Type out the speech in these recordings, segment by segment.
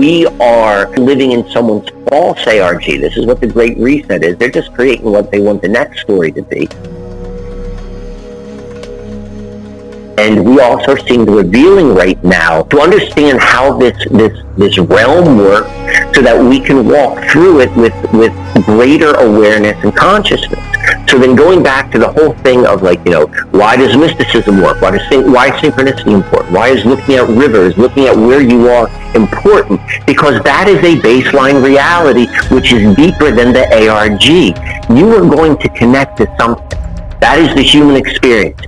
we are living in someone's false ARG. This is what the Great Reset is. They're just creating what they want the next story to be. And we also are seeing the revealing right now to understand how this this this realm works so that we can walk through it with, with greater awareness and consciousness. So then going back to the whole thing of like, you know, why does mysticism work? Why does why is synchronicity important? Why is looking at rivers, looking at where you are important? Because that is a baseline reality which is deeper than the ARG. You are going to connect to something. That is the human experience.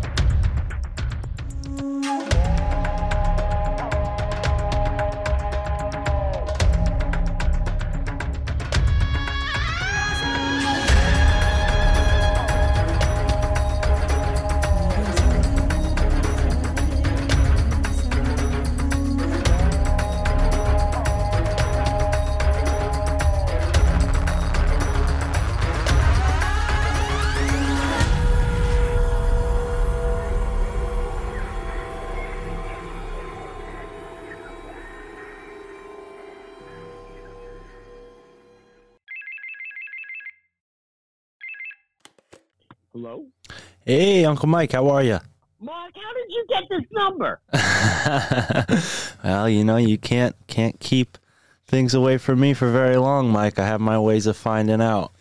Hey, Uncle Mike, how are you? Mark, how did you get this number? well, you know, you can't can't keep things away from me for very long, Mike. I have my ways of finding out.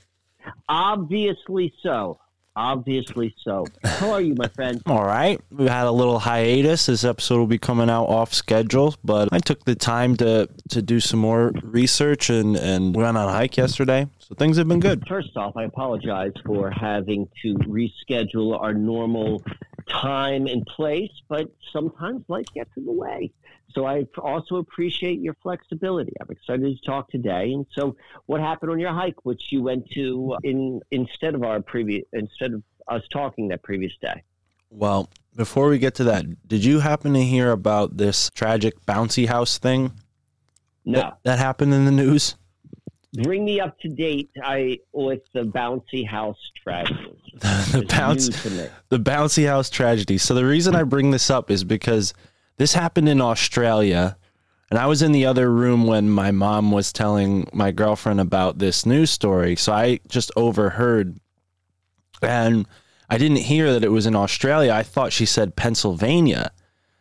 Obviously so. Obviously so. How are you, my friend? All right. We had a little hiatus. This episode will be coming out off schedule, but I took the time to to do some more research and and went on a hike yesterday. So things have been good. First off, I apologize for having to reschedule our normal time and place, but sometimes life gets in the way. So I also appreciate your flexibility. I'm excited to talk today. And so, what happened on your hike, which you went to uh, in instead of our previous instead of us talking that previous day? Well, before we get to that, did you happen to hear about this tragic bouncy house thing? No. That, that happened in the news. Bring me up to date. I with the bouncy house tragedy. the, the bounce, the bouncy house tragedy. So the reason I bring this up is because this happened in Australia. And I was in the other room when my mom was telling my girlfriend about this news story. So I just overheard. And I didn't hear that it was in Australia. I thought she said Pennsylvania.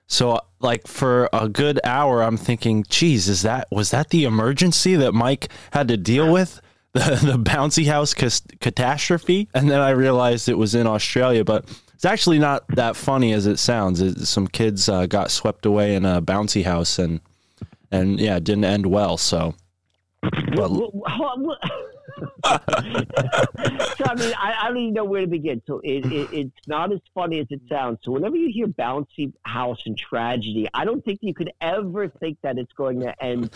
So like for a good hour I'm thinking, geez, is that was that the emergency that Mike had to deal with? The the bouncy house catastrophe? And then I realized it was in Australia, but it's actually not that funny as it sounds. It, some kids uh, got swept away in a bouncy house, and and yeah, it didn't end well. So, but, so I mean, I, I, don't even know where to begin. So it, it, it's not as funny as it sounds. So whenever you hear bouncy house and tragedy, I don't think you could ever think that it's going to end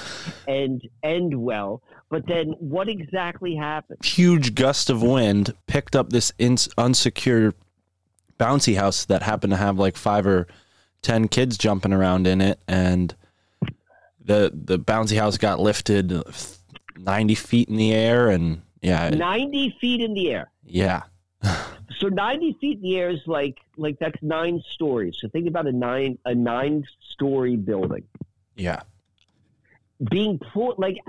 end end well. But then, what exactly happened? Huge gust of wind picked up this unsecured bouncy house that happened to have like five or ten kids jumping around in it, and the the bouncy house got lifted ninety feet in the air, and yeah, ninety feet in the air. Yeah. so ninety feet in the air is like like that's nine stories. So think about a nine a nine story building. Yeah. Being pulled like.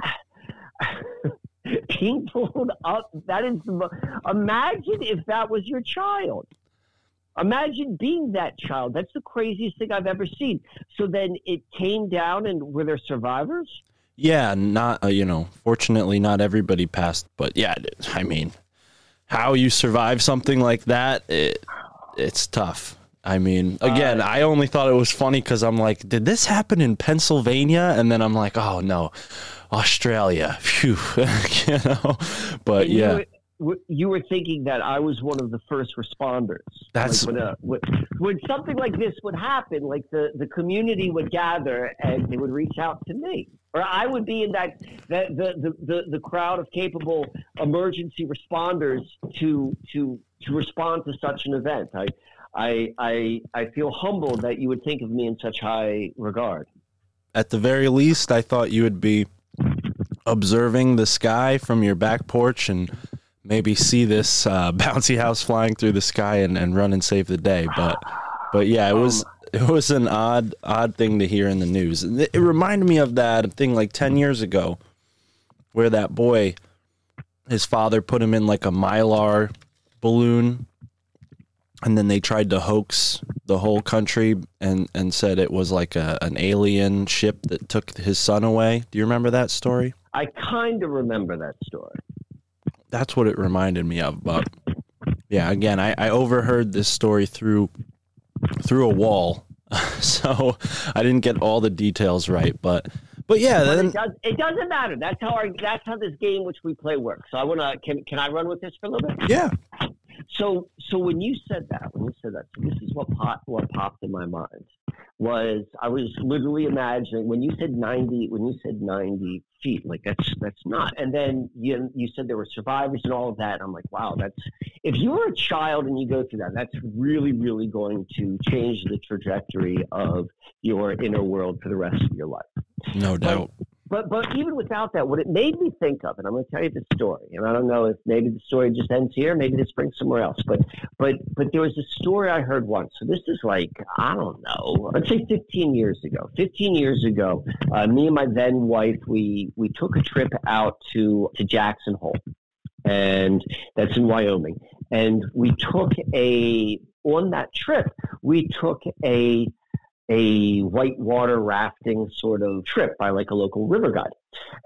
being pulled up that is imagine if that was your child Imagine being that child. That's the craziest thing I've ever seen. So then it came down, and were there survivors? Yeah, not uh, you know. Fortunately, not everybody passed, but yeah, I mean, how you survive something like that, it, it's tough. I mean, again, uh, I only thought it was funny because I'm like, did this happen in Pennsylvania? And then I'm like, oh no, Australia. Phew, you know. But yeah. You, you were thinking that I was one of the first responders. That's like when, uh, when, when, something like this would happen, like the, the community would gather and they would reach out to me, or I would be in that, that the, the, the, the crowd of capable emergency responders to to to respond to such an event. I I I I feel humbled that you would think of me in such high regard. At the very least, I thought you would be observing the sky from your back porch and maybe see this uh, bouncy house flying through the sky and, and run and save the day. But but yeah, it was it was an odd odd thing to hear in the news. It reminded me of that thing like ten years ago, where that boy, his father put him in like a mylar balloon, and then they tried to hoax the whole country and and said it was like a, an alien ship that took his son away. Do you remember that story? I kind of remember that story. That's what it reminded me of. But yeah, again, I, I overheard this story through through a wall, so I didn't get all the details right. But but yeah, then it, does, it doesn't matter. That's how our that's how this game which we play works. So I want to can can I run with this for a little bit? yeah, So so when you said that, when you said that, so this is what pop, what popped in my mind was I was literally imagining when you said ninety when you said ninety feet, like that's that's not. And then you you said there were survivors and all of that. I'm like, wow, that's if you were a child and you go through that, that's really really going to change the trajectory of your inner world for the rest of your life. no doubt. But but but even without that, what it made me think of, and I'm going to tell you the story, and I don't know if maybe the story just ends here, maybe this brings somewhere else. But but but there was a story I heard once. So this is like I don't know, let's say 15 years ago. 15 years ago, uh, me and my then wife we we took a trip out to to Jackson Hole, and that's in Wyoming. And we took a on that trip we took a a whitewater rafting sort of trip by like a local river guide.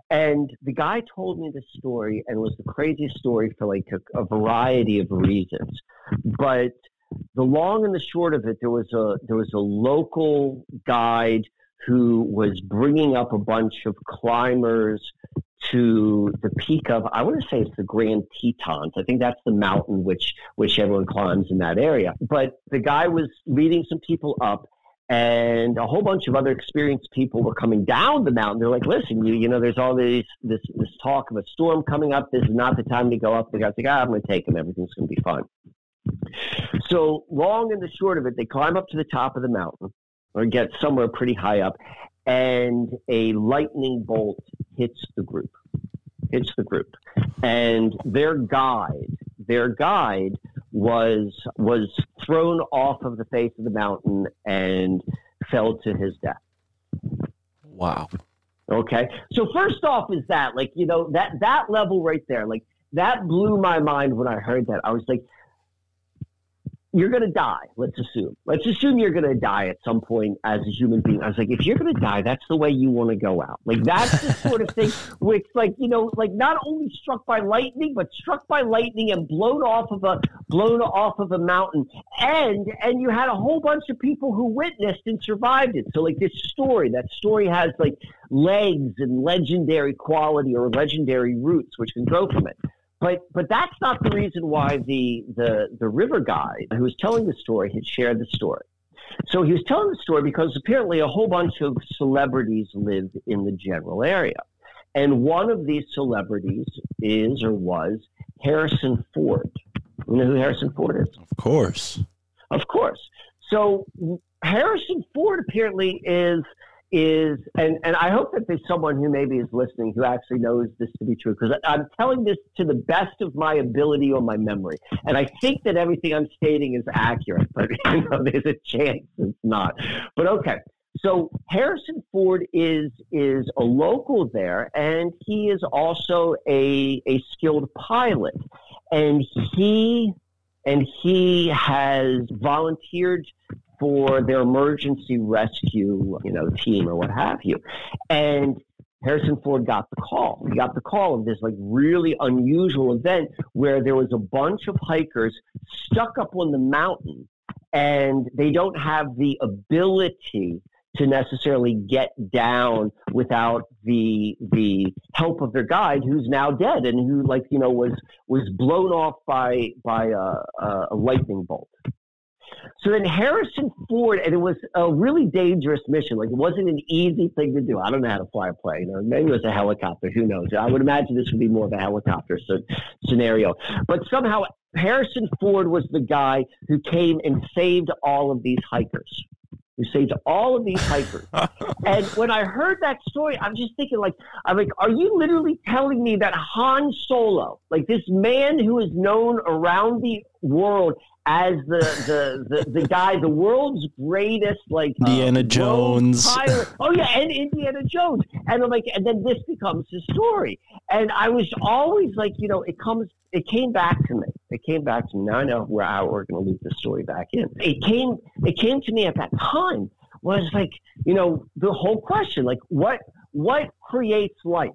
And the guy told me this story and was the craziest story for like a, a variety of reasons. But the long and the short of it, there was a there was a local guide who was bringing up a bunch of climbers to the peak of I want to say it's the Grand Tetons. I think that's the mountain which which everyone climbs in that area. But the guy was leading some people up and a whole bunch of other experienced people were coming down the mountain. They're like, "Listen, you you know, there's all these this this talk of a storm coming up. This is not the time to go up." The guy's like, ah, "I'm going to take them. Everything's going to be fine." So long and the short of it, they climb up to the top of the mountain or get somewhere pretty high up, and a lightning bolt hits the group. Hits the group, and their guide, their guide was was thrown off of the face of the mountain and fell to his death. Wow. Okay. So first off is that like, you know, that that level right there, like that blew my mind when I heard that. I was like, you're going to die. Let's assume. Let's assume you're going to die at some point as a human being. I was like, if you're going to die, that's the way you want to go out. Like that's the sort of thing which, like, you know, like not only struck by lightning, but struck by lightning and blown off of a blown off of a mountain, and and you had a whole bunch of people who witnessed and survived it. So like this story, that story has like legs and legendary quality or legendary roots which can grow from it. But but that's not the reason why the the the river guy who was telling the story had shared the story. So he was telling the story because apparently a whole bunch of celebrities lived in the general area. And one of these celebrities is or was Harrison Ford. You know who Harrison Ford is? Of course. Of course. So Harrison Ford apparently is is and and I hope that there's someone who maybe is listening who actually knows this to be true because I'm telling this to the best of my ability or my memory, and I think that everything I'm stating is accurate, but you know, there's a chance it's not. But okay. So Harrison Ford is is a local there, and he is also a a skilled pilot, and he and he has volunteered for their emergency rescue, you know, team or what have you. And Harrison Ford got the call. He got the call of this like really unusual event where there was a bunch of hikers stuck up on the mountain and they don't have the ability to necessarily get down without the the help of their guide who's now dead and who like you know was was blown off by by a, a lightning bolt so then Harrison Ford, and it was a really dangerous mission. Like it wasn't an easy thing to do. I don't know how to fly a plane, or maybe it was a helicopter. Who knows? I would imagine this would be more of a helicopter so, scenario. But somehow Harrison Ford was the guy who came and saved all of these hikers. Who saved all of these hikers? and when I heard that story, I'm just thinking, like, I'm like, are you literally telling me that Han Solo, like this man who is known around the world as the the, the, the guy, the world's greatest like Indiana uh, Jones. Oh yeah, and Indiana Jones. And I'm like, and then this becomes his story. And I was always like, you know, it comes, it came back to me. It came back to me. Now I know where how we're going to loop the story back in. It came, it came to me at that time was like, you know, the whole question, like, what what creates life?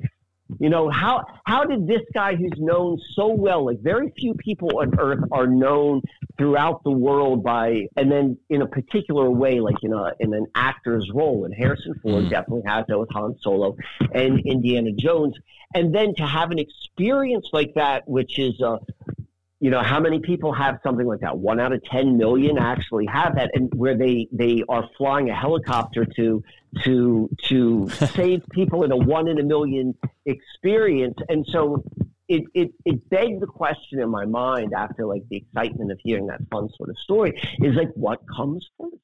You know, how how did this guy who's known so well, like very few people on earth are known throughout the world by and then in a particular way, like in a in an actor's role. And Harrison Ford mm. definitely has that with Han Solo and Indiana Jones. And then to have an experience like that, which is a you know how many people have something like that one out of 10 million actually have that and where they they are flying a helicopter to to to save people in a one in a million experience. And so it, it, it begged the question in my mind after like the excitement of hearing that fun sort of story is like what comes first?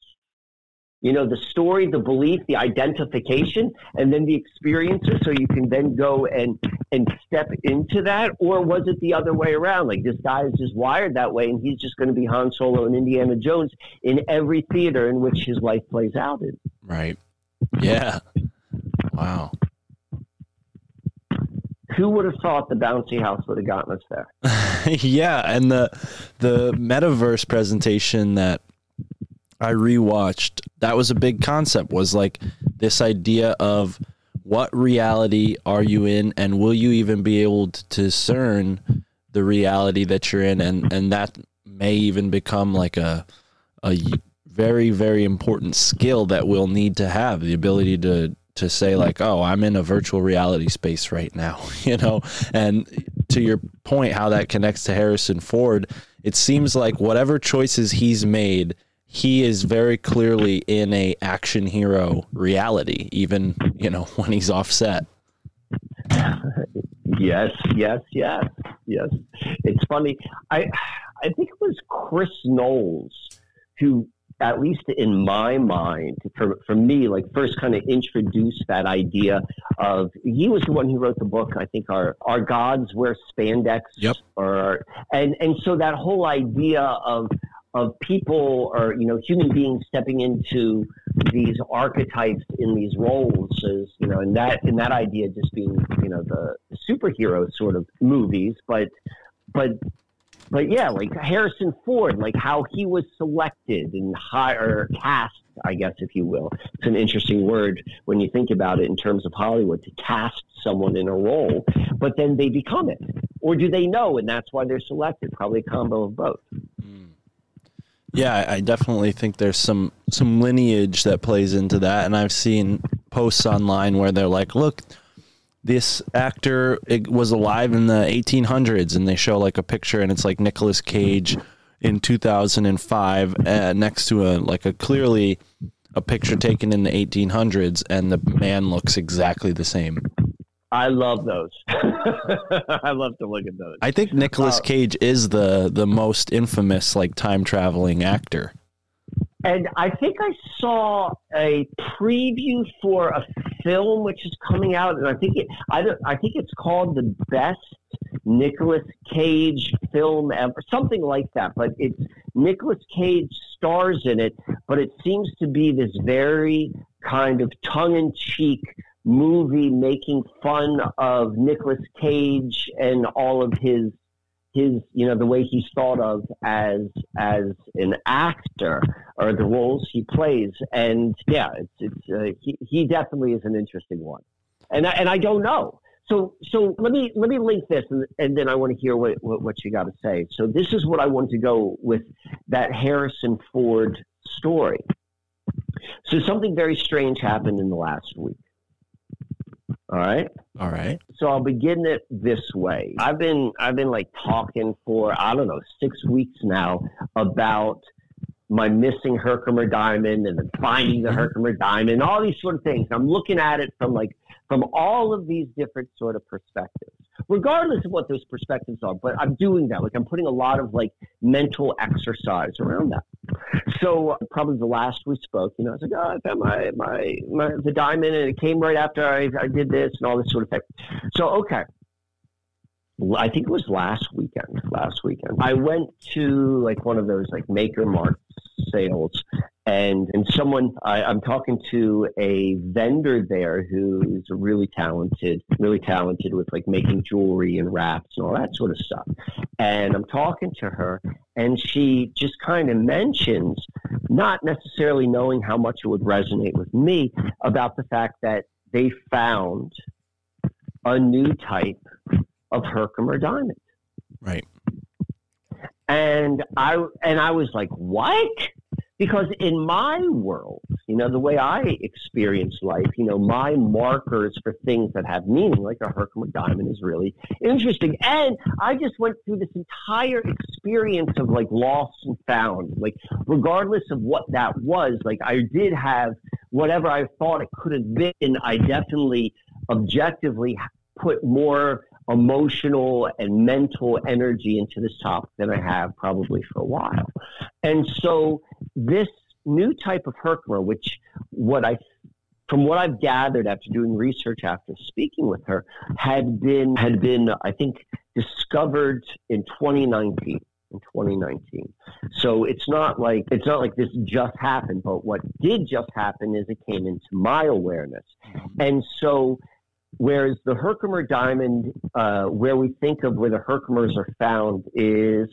You know the story the belief the identification and then the experiences. So you can then go and and step into that. Or was it the other way around? Like this guy is just wired that way and he's just going to be han solo and indiana jones in every theater in which his life plays out in. Right yeah. Wow. Who would have thought the bouncy house would have gotten us there? Yeah and the the metaverse presentation that I rewatched, that was a big concept was like this idea of what reality are you in and will you even be able to discern the reality that you're in? And and that may even become like a a very very important skill that we'll need to have the ability to to say like oh i'm in a virtual reality space right now you know and to your point how that connects to harrison ford it seems like whatever choices he's made he is very clearly in a action hero reality, even you know when he's offset. yes, yes, yes, yes. It's funny. I I think it was Chris Knowles who, at least in my mind, for for me, like first kind of introduced that idea of. He was the one who wrote the book. I think our our gods wear spandex. Yep. Or and and so that whole idea of of people or you know human beings stepping into these archetypes in these roles is you know and that and that idea just being you know the, the superhero sort of movies but but but yeah like harrison ford like how he was selected and higher cast i guess if you will. It's an interesting word when you think about it in terms of hollywood to cast someone in a role but then they become it. Or do they know and that's why they're selected? Probably a combo of both. Mm. Yeah, I definitely think there's some some lineage that plays into that, and I've seen posts online where they're like, "Look, this actor was alive in the 1800s," and they show like a picture, and it's like Nicolas Cage in 2005 uh, next to a like a clearly a picture taken in the 1800s, and the man looks exactly the same. I love those. I love to look at those. I think Nicolas uh, Cage is the the most infamous like time traveling actor. And I think I saw a preview for a film which is coming out, and I think it I, I think it's called the best Nicolas Cage film ever, something like that. But it's Nicolas Cage stars in it, but it seems to be this very kind of tongue in cheek movie making fun of Nicolas Cage and all of his his you know the way he's thought of as as an actor or the roles he plays. And yeah it's it's uh, he, he definitely is an interesting one. And I, and I don't know. So so let me let me link this and, and then I want to hear what, what, what you got to say. So this is what I want to go with that Harrison Ford story. So something very strange happened in the last week all right. All right. So I'll begin it this way. I've been I've been like talking for I don't know six weeks now about my missing Herkimer diamond and then finding the mm-hmm. Herkimer diamond, all these sort of things. I'm looking at it from like from all of these different sort of perspectives regardless of what those perspectives are. But I'm doing that. Like I'm putting a lot of like mental exercise around that. So probably the last we spoke, you know, I was like, oh, I found my, my, my, the diamond and it came right after I, I did this and all this sort of thing. So, okay. I think it was last weekend. Last weekend, I went to like one of those like Maker Mart sales, and and someone I, I'm talking to a vendor there who's really talented, really talented with like making jewelry and wraps and all that sort of stuff. And I'm talking to her, and she just kind of mentions, not necessarily knowing how much it would resonate with me, about the fact that they found a new type of Herkimer diamond. Right. And I and I was like, "What?" Because in my world, you know, the way I experience life, you know, my markers for things that have meaning, like a Herkimer diamond, is really interesting. And I just went through this entire experience of like lost and found. Like, regardless of what that was, like I did have whatever I thought it could have been. I definitely objectively put more emotional and mental energy into this topic than I have probably for a while. And so this new type of Herkimer, which what I from what I've gathered after doing research after speaking with her, had been had been I think discovered in 2019 in 2019. So it's not like it's not like this just happened, but what did just happen is it came into my awareness. And so Whereas the Herkimer diamond, uh, where we think of where the Herkimers are found, is,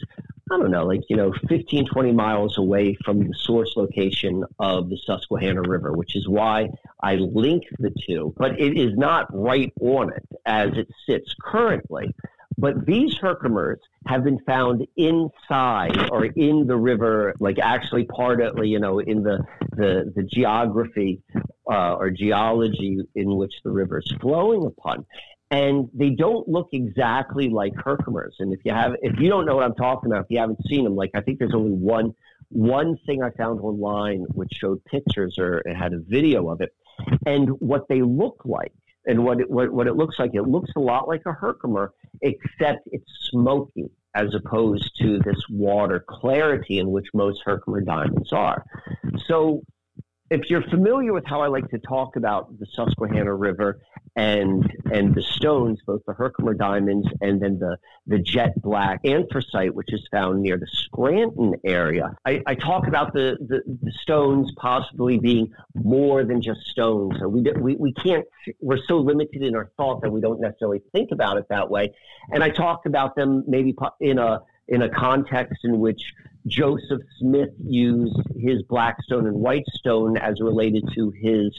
I don't know, like, you know, 15, 20 miles away from the source location of the Susquehanna River, which is why I link the two. But it is not right on it as it sits currently. But these Herkimers have been found inside or in the river, like actually part of, you know, in the, the, the geography uh, or geology in which the river is flowing upon. And they don't look exactly like Herkimers. And if you have, if you don't know what I'm talking about, if you haven't seen them, like I think there's only one, one thing I found online which showed pictures or had a video of it, and what they look like and what it, what, what it looks like. It looks a lot like a Herkimer, except it's smoky as opposed to this water clarity in which most Herkimer diamonds are. So if you're familiar with how I like to talk about the Susquehanna River and and the stones, both the Herkimer diamonds and then the the jet black anthracite, which is found near the Scranton area, I, I talk about the, the, the stones possibly being more than just stones. So we, we we can't we're so limited in our thought that we don't necessarily think about it that way. And I talk about them maybe in a in a context in which Joseph Smith used his Blackstone and Whitestone as related to his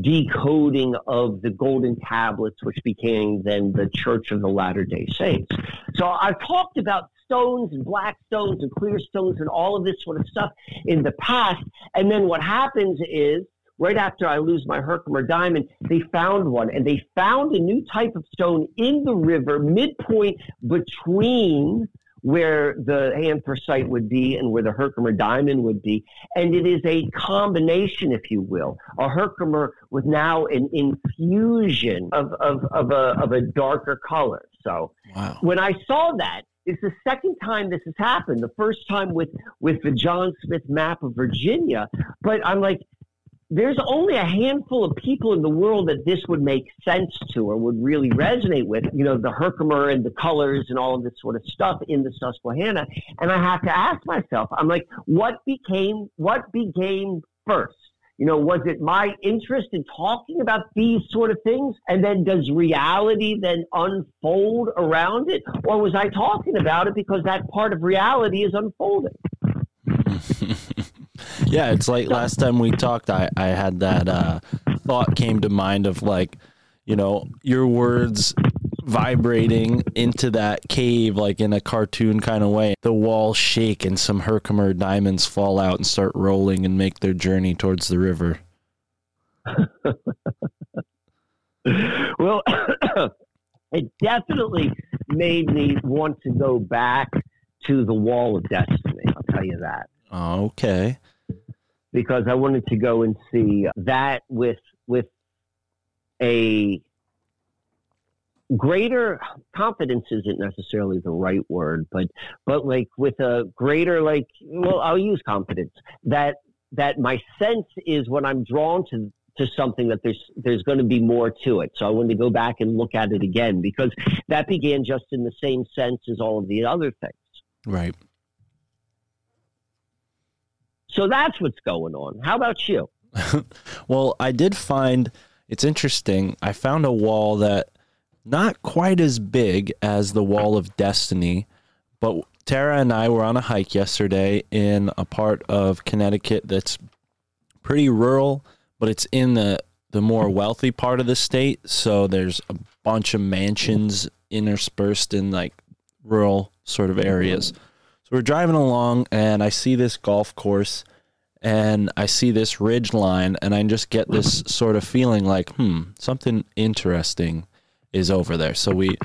decoding of the golden tablets, which became then the Church of the Latter day Saints. So I've talked about stones and black stones and clear stones and all of this sort of stuff in the past. And then what happens is right after I lose my Herkimer diamond, they found one and they found a new type of stone in the river, midpoint between where the anthracite would be and where the Herkimer diamond would be. And it is a combination, if you will, a Herkimer with now an infusion of, of, of, a, of a darker color. So wow. when I saw that, it's the second time this has happened. The first time with, with the John Smith map of Virginia. But I'm like, there's only a handful of people in the world that this would make sense to or would really resonate with, you know, the Herkimer and the colors and all of this sort of stuff in the Susquehanna. And I have to ask myself, I'm like, what became, what became first? You know, was it my interest in talking about these sort of things? And then does reality then unfold around it? Or was I talking about it because that part of reality is unfolding? Yeah, it's like last time we talked, I, I had that uh, thought came to mind of like, you know, your words vibrating into that cave like in a cartoon kind of way. The walls shake and some Herkimer diamonds fall out and start rolling and make their journey towards the river. well, it definitely made me want to go back to the wall of destiny. I'll tell you that. Okay because I wanted to go and see that with with a greater confidence isn't necessarily the right word, but but like with a greater like well, I'll use confidence that that my sense is when I'm drawn to to something that there's there's going to be more to it. So I wanted to go back and look at it again because that began just in the same sense as all of the other things. Right. So that's what's going on. How about you? well, I did find it's interesting. I found a wall that not quite as big as the wall of destiny, but Tara and I were on a hike yesterday in a part of Connecticut that's pretty rural, but it's in the the more wealthy part of the state. So there's a bunch of mansions interspersed in like rural sort of areas. So we're driving along and I see this golf course and I see this ridge line and I just get this sort of feeling like, hmm, something interesting is over there. So we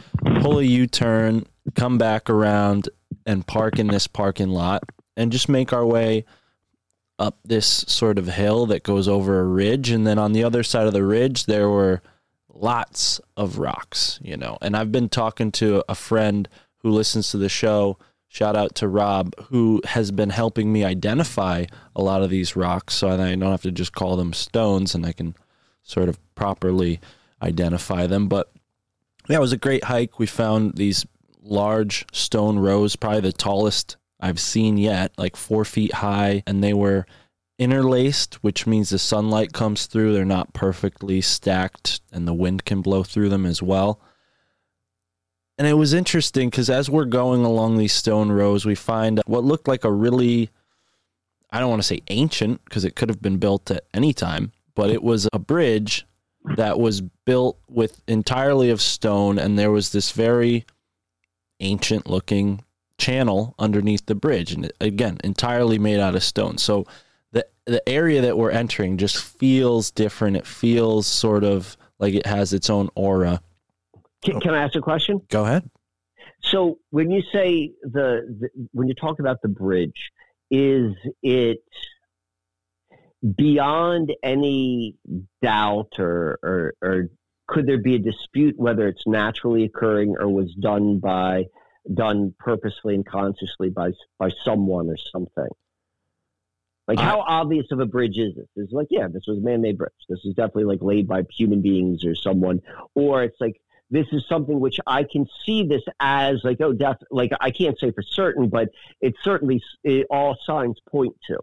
pull a U turn, come back around and park in this parking lot and just make our way up this sort of hill that goes over a ridge and then on the other side of the ridge there were lots of rocks you know and i've been talking to a friend who listens to the show shout out to rob who has been helping me identify a lot of these rocks so i don't have to just call them stones and i can sort of properly identify them but yeah it was a great hike we found these large stone rows probably the tallest I've seen yet, like four feet high, and they were interlaced, which means the sunlight comes through. They're not perfectly stacked, and the wind can blow through them as well. And it was interesting because as we're going along these stone rows, we find what looked like a really, I don't want to say ancient because it could have been built at any time, but it was a bridge that was built with entirely of stone, and there was this very ancient looking channel underneath the bridge and again entirely made out of stone. So the the area that we're entering just feels different. It feels sort of like it has its own aura can, can i ask a question go ahead so when you say the, the when you talk about the bridge is it beyond any doubt or, or, or could there be a dispute whether it's naturally occurring or was done by done purposely and consciously by by someone or something. Like how obvious of a bridge is this? It's like, yeah, this was a man-made bridge. This is definitely like laid by human beings or someone, or it's like this is something which I can see this as like, oh, death. Like I can't say for certain, but it certainly it, all signs point to.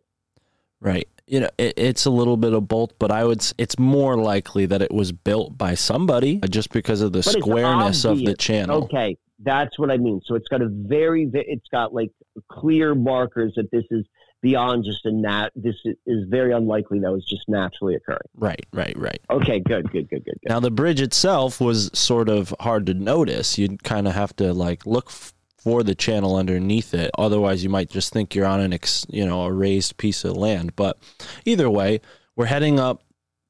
Right. You know, it, it's a little bit of both, but I would. It's more likely that it was built by somebody uh, just because of the but squareness of the channel. Okay, that's what I mean. So it's got a very, it's got like clear markers that this is beyond just a nat. This is very unlikely that was just naturally occurring. Right, right, right. Okay, good, good, good, good. good. Now the bridge itself was sort of hard to notice. You'd kind of have to like look for the channel underneath it. Otherwise, you might just think you're on an, ex, you know, a raised piece of land. But either way, we're heading up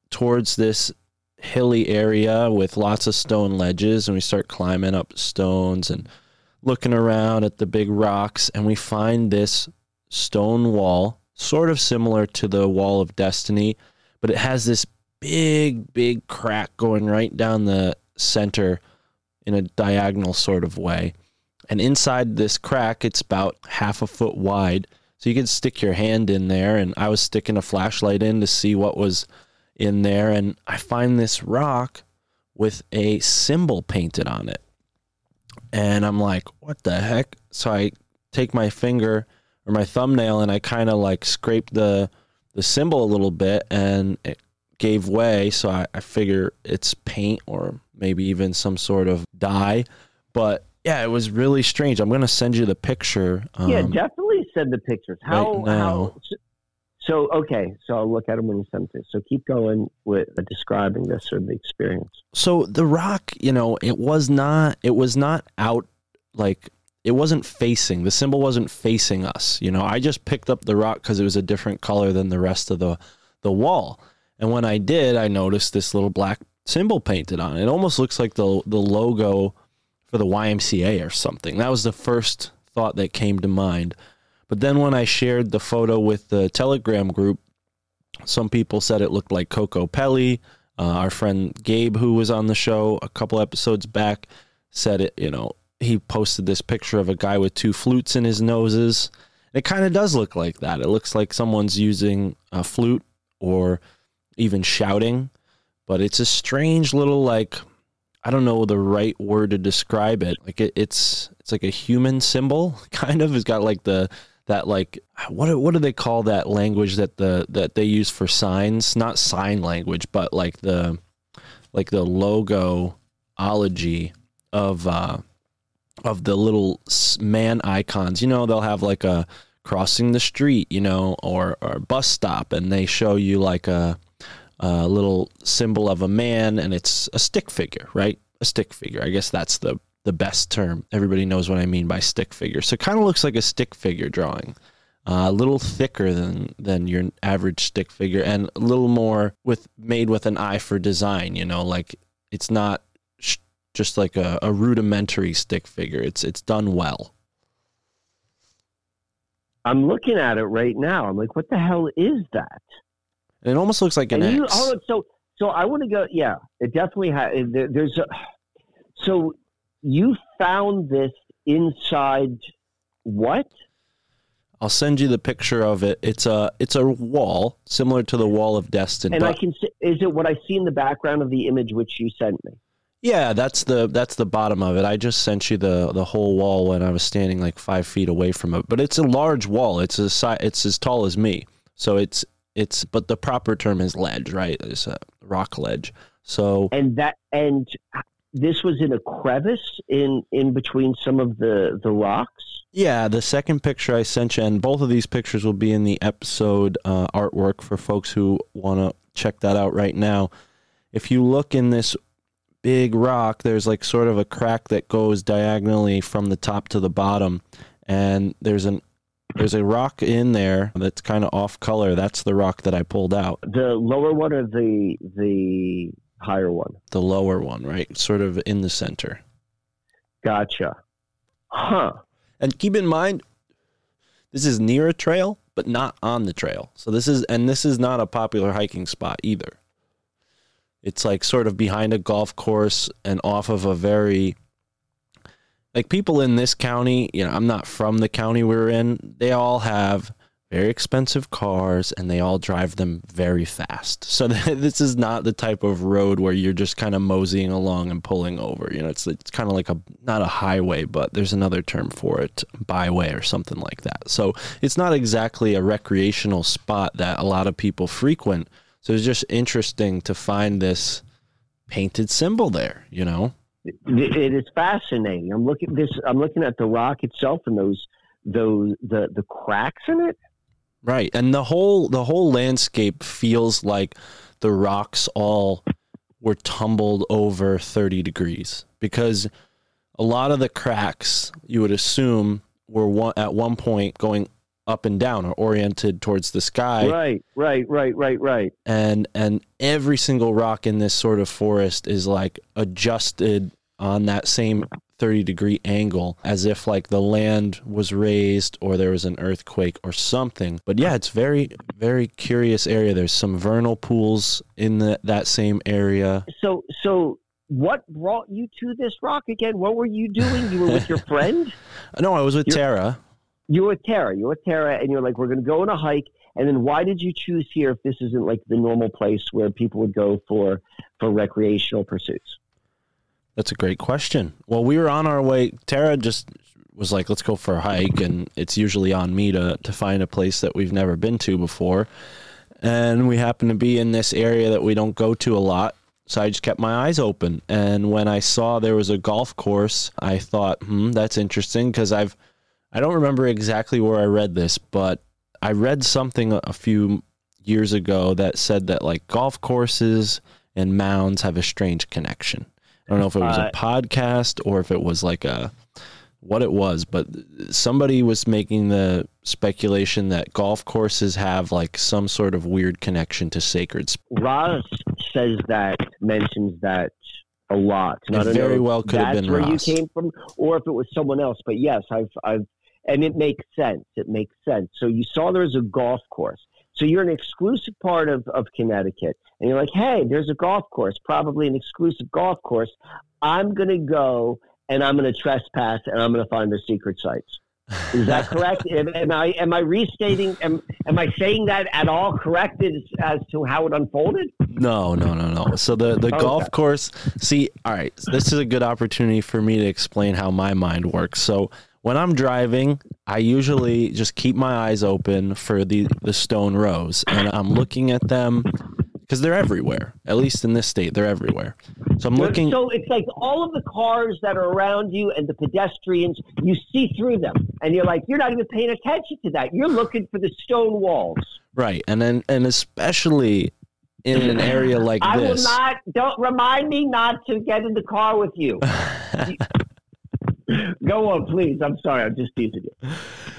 towards this hilly area with lots of stone ledges and we start climbing up stones and looking around at the big rocks and we find this stone wall sort of similar to the wall of destiny but it has this big big crack going right down the center in a diagonal sort of way and inside this crack it's about half a foot wide so you can stick your hand in there and i was sticking a flashlight in to see what was in there and I find this rock with a symbol painted on it. And I'm like, what the heck? So I take my finger or my thumbnail and I kind of like scraped the the symbol a little bit and it gave way. So I, I figure it's paint or maybe even some sort of dye. But yeah, it was really strange. I'm gonna send you the picture. Um, yeah, definitely send the pictures. How right how so okay, so I'll look at them when you send it. So keep going with uh, describing this or the experience. So the rock, you know, it was not it was not out like it wasn't facing the symbol wasn't facing us. You know, I just picked up the rock because it was a different color than the rest of the the wall. And when I did, I noticed this little black symbol painted on it. It almost looks like the the logo for the YMCA or something. That was the first thought that came to mind. But then when I shared the photo with the Telegram group, some people said it looked like Kokopelli. Uh, our friend Gabe, who was on the show a couple episodes back, said it. You know, he posted this picture of a guy with two flutes in his noses. It kind of does look like that. It looks like someone's using a flute, or even shouting, but it's a strange little like I don't know the right word to describe it. Like it, it's it's like a human symbol, kind of. It's got like the that like what what do they call that language that the that they use for signs? Not sign language, but like the like the logo ology of uh of the little man icons. You know, they'll have like a crossing the street, you know, or or bus stop, and they show you like a a little symbol of a man, and it's a stick figure, right? A stick figure. I guess that's the the best term. Everybody knows what I mean by stick figure. So it kind of looks like a stick figure drawing. Uh, a little thicker than than your average stick figure, and a little more with made with an eye for design. You know, like it's not just like a, a rudimentary stick figure. It's it's done well. I'm looking at it right now. I'm like, what the hell is that? it almost looks like an and X. You, so so I want to go. Yeah, it definitely has. There, there's a. So you found this inside what? I'll send you the picture of it. It's a it's a wall similar to the wall of destiny. And but, I can see, is it what I see in the background of the image which you sent me? Yeah, that's the that's the bottom of it. I just sent you the the whole wall when I was standing like five feet away from it. But it's a large wall. It's a it's as tall as me. So it's it's but the proper term is ledge, right? It's a rock ledge. So and that and this was in a crevice in in between some of the the rocks. Yeah, the second picture I sent you, and both of these pictures will be in the episode uh, artwork for folks who want to check that out right now. If you look in this big rock, there's like sort of a crack that goes diagonally from the top to the bottom, and there's an there's a rock in there that's kind of off color. That's the rock that I pulled out. The lower one or the the higher one? The lower one, right? Sort of in the center. Gotcha. Huh. And keep in mind, this is near a trail, but not on the trail. So this is, and this is not a popular hiking spot either. It's like sort of behind a golf course and off of a very, like people in this county, you know, I'm not from the county we're in, they all have very expensive cars and they all drive them very fast. So this is not the type of road where you're just kind of moseying along and pulling over. You know, it's it's kind of like a not a highway, but there's another term for it, byway or something like that. So it's not exactly a recreational spot that a lot of people frequent. So it's just interesting to find this painted symbol there, you know. It is fascinating. I'm looking this I'm looking at the rock itself and those those the the cracks in it Right. And the whole the whole landscape feels like the rocks all were tumbled over 30 degrees because a lot of the cracks you would assume were one, at one point going up and down or oriented towards the sky. Right, right, right, right, right. And and every single rock in this sort of forest is like adjusted on that same 30 degree angle as if like the land was raised or there was an earthquake or something. But yeah, it's very, very curious area. There's some vernal pools in the, that same area. So, so what brought you to this rock again? What were you doing? You were with your friend? no, I was with Tara. You were with Tara. you're with Tara, and you're like, we're going to go on a hike. And then why did you choose here if this isn't like the normal place where people would go for for recreational pursuits? That's a great question. Well, we were on our way. Tara just was like, let's go for a hike. And it's usually on me to, to find a place that we've never been to before. And we happen to be in this area that we don't go to a lot. So I just kept my eyes open. And when I saw there was a golf course, I thought, hmm, that's interesting because I've, I don't remember exactly where I read this, but I read something a few years ago that said that like golf courses and mounds have a strange connection. I don't know if it was a podcast or if it was like a what it was, but somebody was making the speculation that golf courses have like some sort of weird connection to sacred. Ross says that mentions that a lot. And it very well could have been where Ross. you came from, or if it was someone else. But yes, I've, I've, and it makes sense. It makes sense. So you saw there was a golf course. So you're an exclusive part of, of Connecticut. And you're like, hey, there's a golf course, probably an exclusive golf course. I'm going to go and I'm going to trespass and I'm going to find the secret sites. Is that correct? am, am, I am I restating? Am, am I saying that at all correct as, as to how it unfolded? No, no, no, no. So the the okay. golf course. See, all right. This is a good opportunity for me to explain how my mind works. So when I'm driving, I usually just keep my eyes open for the the stone rows, and I'm looking at them because they're everywhere. At least in this state, they're everywhere. So I'm looking. So it's like all of the cars that are around you and the pedestrians, you see through them, and you're like, you're not even paying attention to that. You're looking for the stone walls. Right, and then and especially in an area like I this. I will not. Don't remind me not to get in the car with you. Go on, please. I'm sorry. I'm just teasing you.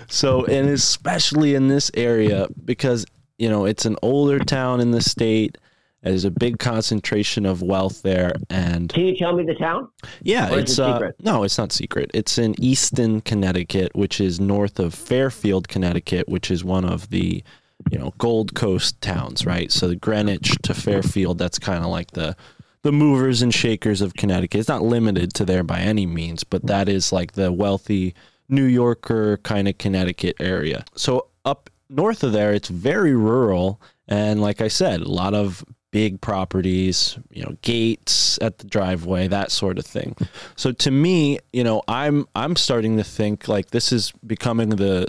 So, and especially in this area, because you know, it's an older town in the state. There's a big concentration of wealth there, and can you tell me the town? Yeah, it's it uh, no, it's not secret. It's in Easton, Connecticut, which is north of Fairfield, Connecticut, which is one of the you know Gold Coast towns, right? So the Greenwich to Fairfield, that's kind of like the the movers and shakers of Connecticut. It's not limited to there by any means, but that is like the wealthy New Yorker kind of Connecticut area. So up north of there, it's very rural. And like I said, a lot of big properties, you know, gates at the driveway, that sort of thing. So to me, you know, I'm I'm starting to think like this is becoming the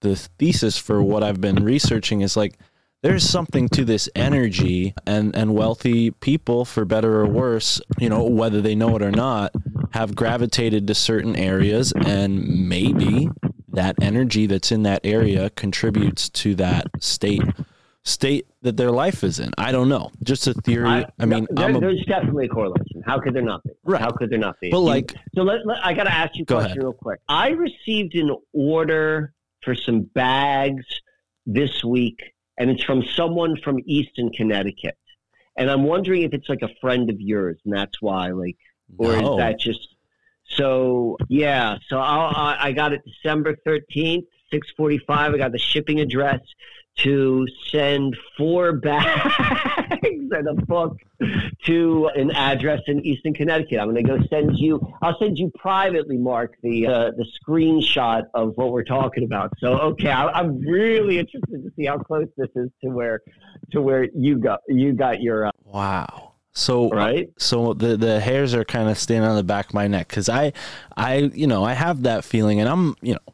the thesis for what I've been researching is like there's something to this energy and and wealthy people for better or worse, you know, whether they know it or not, have gravitated to certain areas and maybe that energy that's in that area contributes to that state state that their life is in. I don't know. Just a theory. I, I mean, there, a, there's definitely a correlation. How could there not be? Right. How could there not be? But like, so let, let, I got to ask you a question ahead. real quick. I received an order for some bags this week, and it's from someone from Easton, Connecticut. And I'm wondering if it's like a friend of yours, and that's why, like, or no. is that just so yeah, so I'll, i got it December thirteenth, six forty-five. I got the shipping address to send four bags and a book to an address in Easton, Connecticut. I'm going to go send you. I'll send you privately, Mark, the uh, the screenshot of what we're talking about. So okay, I, am really interested to see how close this is to where to where you got you got your. Uh, wow. So right. So the the hairs are kind of standing on the back of my neck because I, I you know I have that feeling, and I'm you know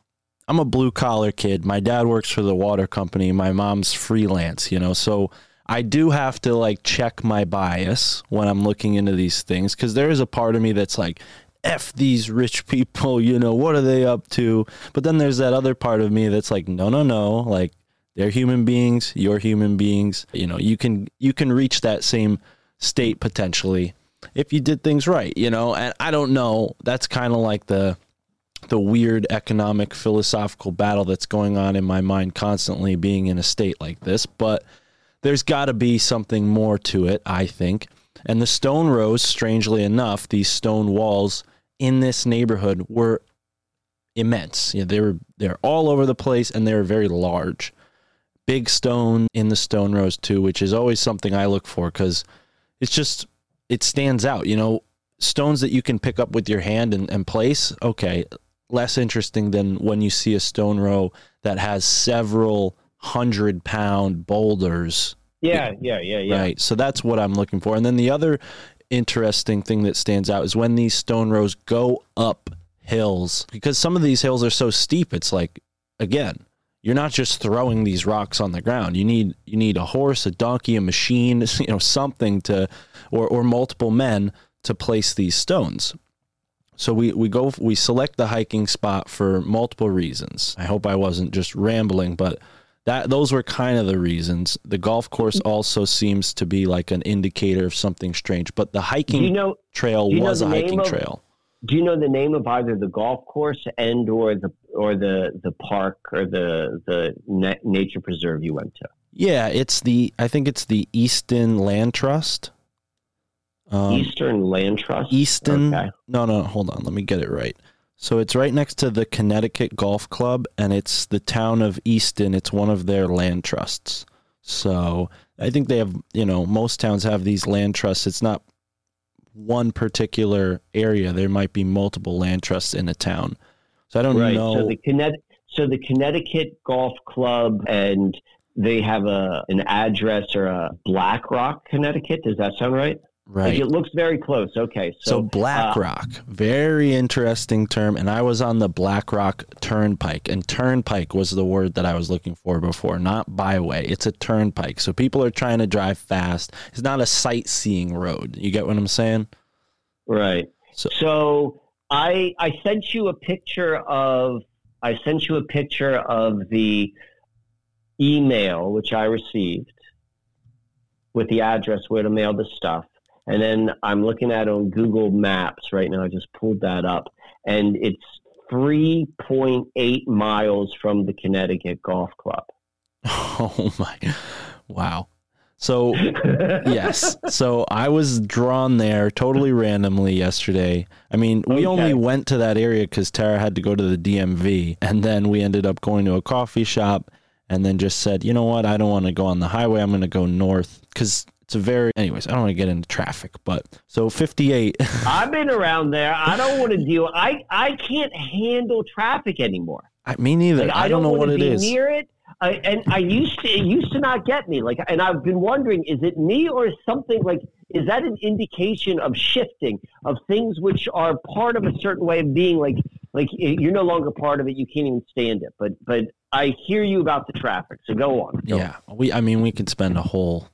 I'm a blue collar kid. My dad works for the water company. My mom's freelance. You know, so I do have to like check my bias when I'm looking into these things because there is a part of me that's like, F these rich people, you know, what are they up to? But then there's that other part of me that's like, no, no, no, like they're human beings, you're human beings. You know, you can you can reach that same state potentially if you did things right, you know. And I don't know. That's kind of like the the weird economic philosophical battle that's going on in my mind constantly being in a state like this, but there's got to be something more to it, I think. And the stone rows, strangely enough, these stone walls in this neighborhood were immense. You know, they were they're all over the place and they were very large. Big stone in the stone rows too, which is always something I look for because it's just it stands out. You know, stones that you can pick up with your hand and, and place. Okay, less interesting than when you see a stone row that has several hundred pound boulders. Yeah, yeah, yeah, yeah. Right. So that's what I'm looking for. And then the other interesting thing that stands out is when these stone rows go up hills because some of these hills are so steep. It's like, again, you're not just throwing these rocks on the ground. You need you need a horse, a donkey, a machine, you know, something to or or multiple men to place these stones. So we, we go we select the hiking spot for multiple reasons. I hope I wasn't just rambling, but that those were kind of the reasons. The golf course mm-hmm. also seems to be like an indicator of something strange, but the hiking you know, trail was a hiking of, trail do you know the name of either the golf course and or the or the the park or the the na- nature preserve you went to? Yeah, it's the I think it's the Easton Land Trust. Um, Eastern Land Trust. Easton. Okay. No, no, hold on. Let me get it right. So it's right next to the Connecticut Golf Club, and it's the town of Easton. It's one of their land trusts. So I think they have, you know, most towns have these land trusts. It's not one particular area. There might be multiple land trusts in a town. So I don't right. know. So the Connecticut, so the Connecticut Golf Club and they have a an address or a Black Rock, Connecticut. Does that sound right? Right. Like it looks very close. Okay. So, so Black uh, very interesting term. And I was on the Black Rock Turnpike, and Turnpike was the word that I was looking for before, not byway. It's a turnpike. So people are trying to drive fast. It's not a sightseeing road. You get what I'm saying? Right. So, so I I sent you a picture of I sent you a picture of the email which I received with the address where to mail the stuff. And then I'm looking at on Google Maps right now. I just pulled that up, and it's 3.8 miles from the Connecticut Golf Club. Oh my! Wow. So yes, so I was drawn there totally randomly yesterday. I mean, we okay. only went to that area because Tara had to go to the DMV, and then we ended up going to a coffee shop, and then just said, you know what, I don't want to go on the highway. I'm going to go north because it's a very, anyways, I don't want to get into traffic, but so 58. I've been around there. I don't want to deal. I, I can't handle traffic anymore. I, me neither. Like, I, I, don't, don't know what it is. Near it. I, and I used to, it used to not get me. Like, and I've been wondering, is it me or is something like, is that an indication of shifting of things which are part of a certain way of being? Like, like you're no longer part of it. You can't even stand it. But, but I hear you about the traffic. So go on. Go yeah, on. we. I mean, we could spend a whole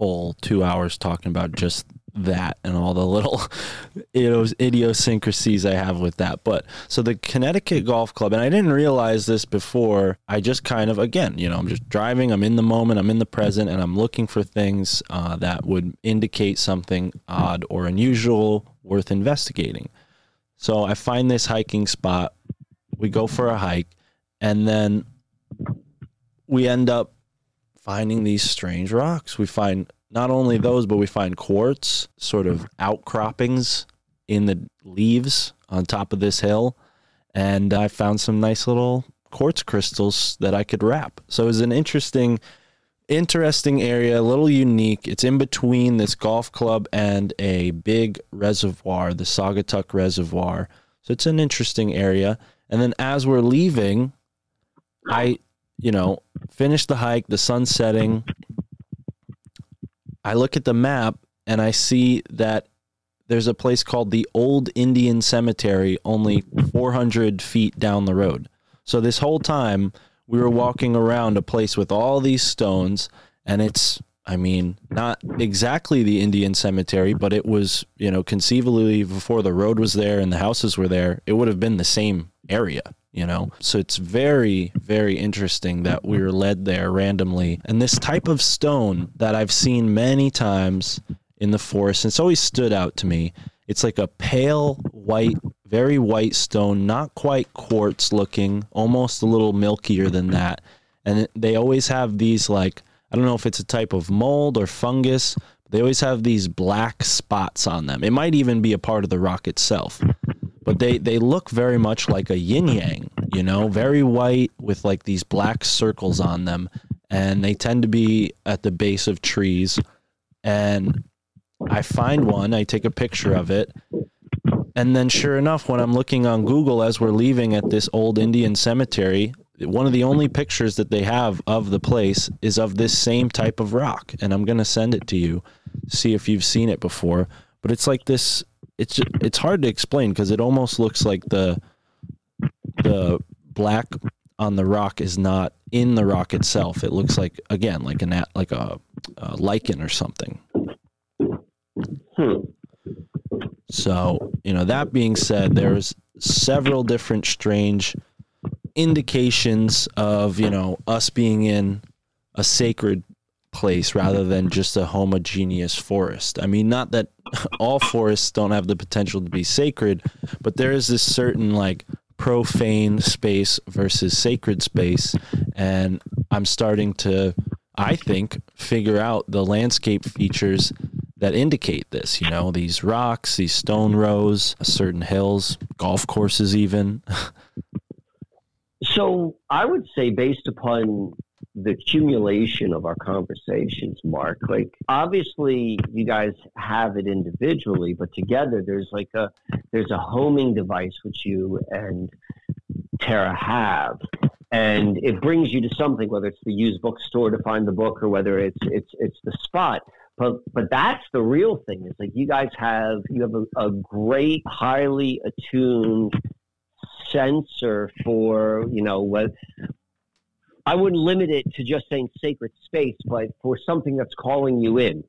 whole two hours talking about just that and all the little idiosyncrasies I have with that. But so the Connecticut Golf Club, and I didn't realize this before. I just kind of, again, you know, I'm just driving, I'm in the moment, I'm in the present, and I'm looking for things uh, that would indicate something odd or unusual worth investigating. So I find this hiking spot. We go for a hike, and then we end up finding these strange rocks. We find not only those, but we find quartz, sort of outcroppings in the leaves on top of this hill. And I found some nice little quartz crystals that I could wrap. So it was an interesting, interesting area, a little unique. It's in between this golf club and a big reservoir, the Saugatuck Reservoir. So it's an interesting area. And then as we're leaving, I you know, finish the hike, the sun's setting. I look at the map and I see that there's a place called the Old Indian Cemetery only 400 feet down the road. So this whole time we were walking around a place with all these stones and it's I mean, not exactly the Indian cemetery, but it was, you know, conceivably before the road was there and the houses were there, it would have been the same area you know? So it's very very interesting that we were led there randomly. And this type of stone that i've seen many times in the forest and it's always stood out to me. It's like a pale white very white stone not quite quartz looking almost a little milkier than that. And they always have these like i don't know if it's a type of mold or fungus they always have these black spots on them. It might even be a part of the rock itself but they they look very much like a yin yang, you know, very white with like these black circles on them, and they tend to be at the base of trees. And I find one, I take a picture of it, and then sure enough, when I'm looking on Google as we're leaving at this old Indian cemetery, one of the only pictures that they have of the place is of this same type of rock, and I'm gonna send it to you, see if you've seen it before. But it's like this it's it's hard to explain because it almost looks like the the black on the rock is not in the rock itself. It looks like again like an like a, a lichen or something. Hmm. So you know that being said, there's several different strange indications of you know us being in a sacred place rather than just a homogeneous forest. I mean, not that all forests don't have the potential to be sacred, but there is this certain like profane space versus sacred space. And I'm starting to, I think, figure out the landscape features that indicate this. You know, these rocks, these stone rows, certain hills, golf courses, even. so I would say, based upon the accumulation of our conversations, Mark. Like obviously you guys have it individually, but together there's like a there's a homing device which you and Tara have? And it brings you to something, whether it's the used bookstore to find the book or whether it's it's it's the spot. But but that's the real thing. Is like you guys have you have a, a great, highly attuned sensor for you know what I wouldn't limit it to just saying sacred space, but for something that's calling you in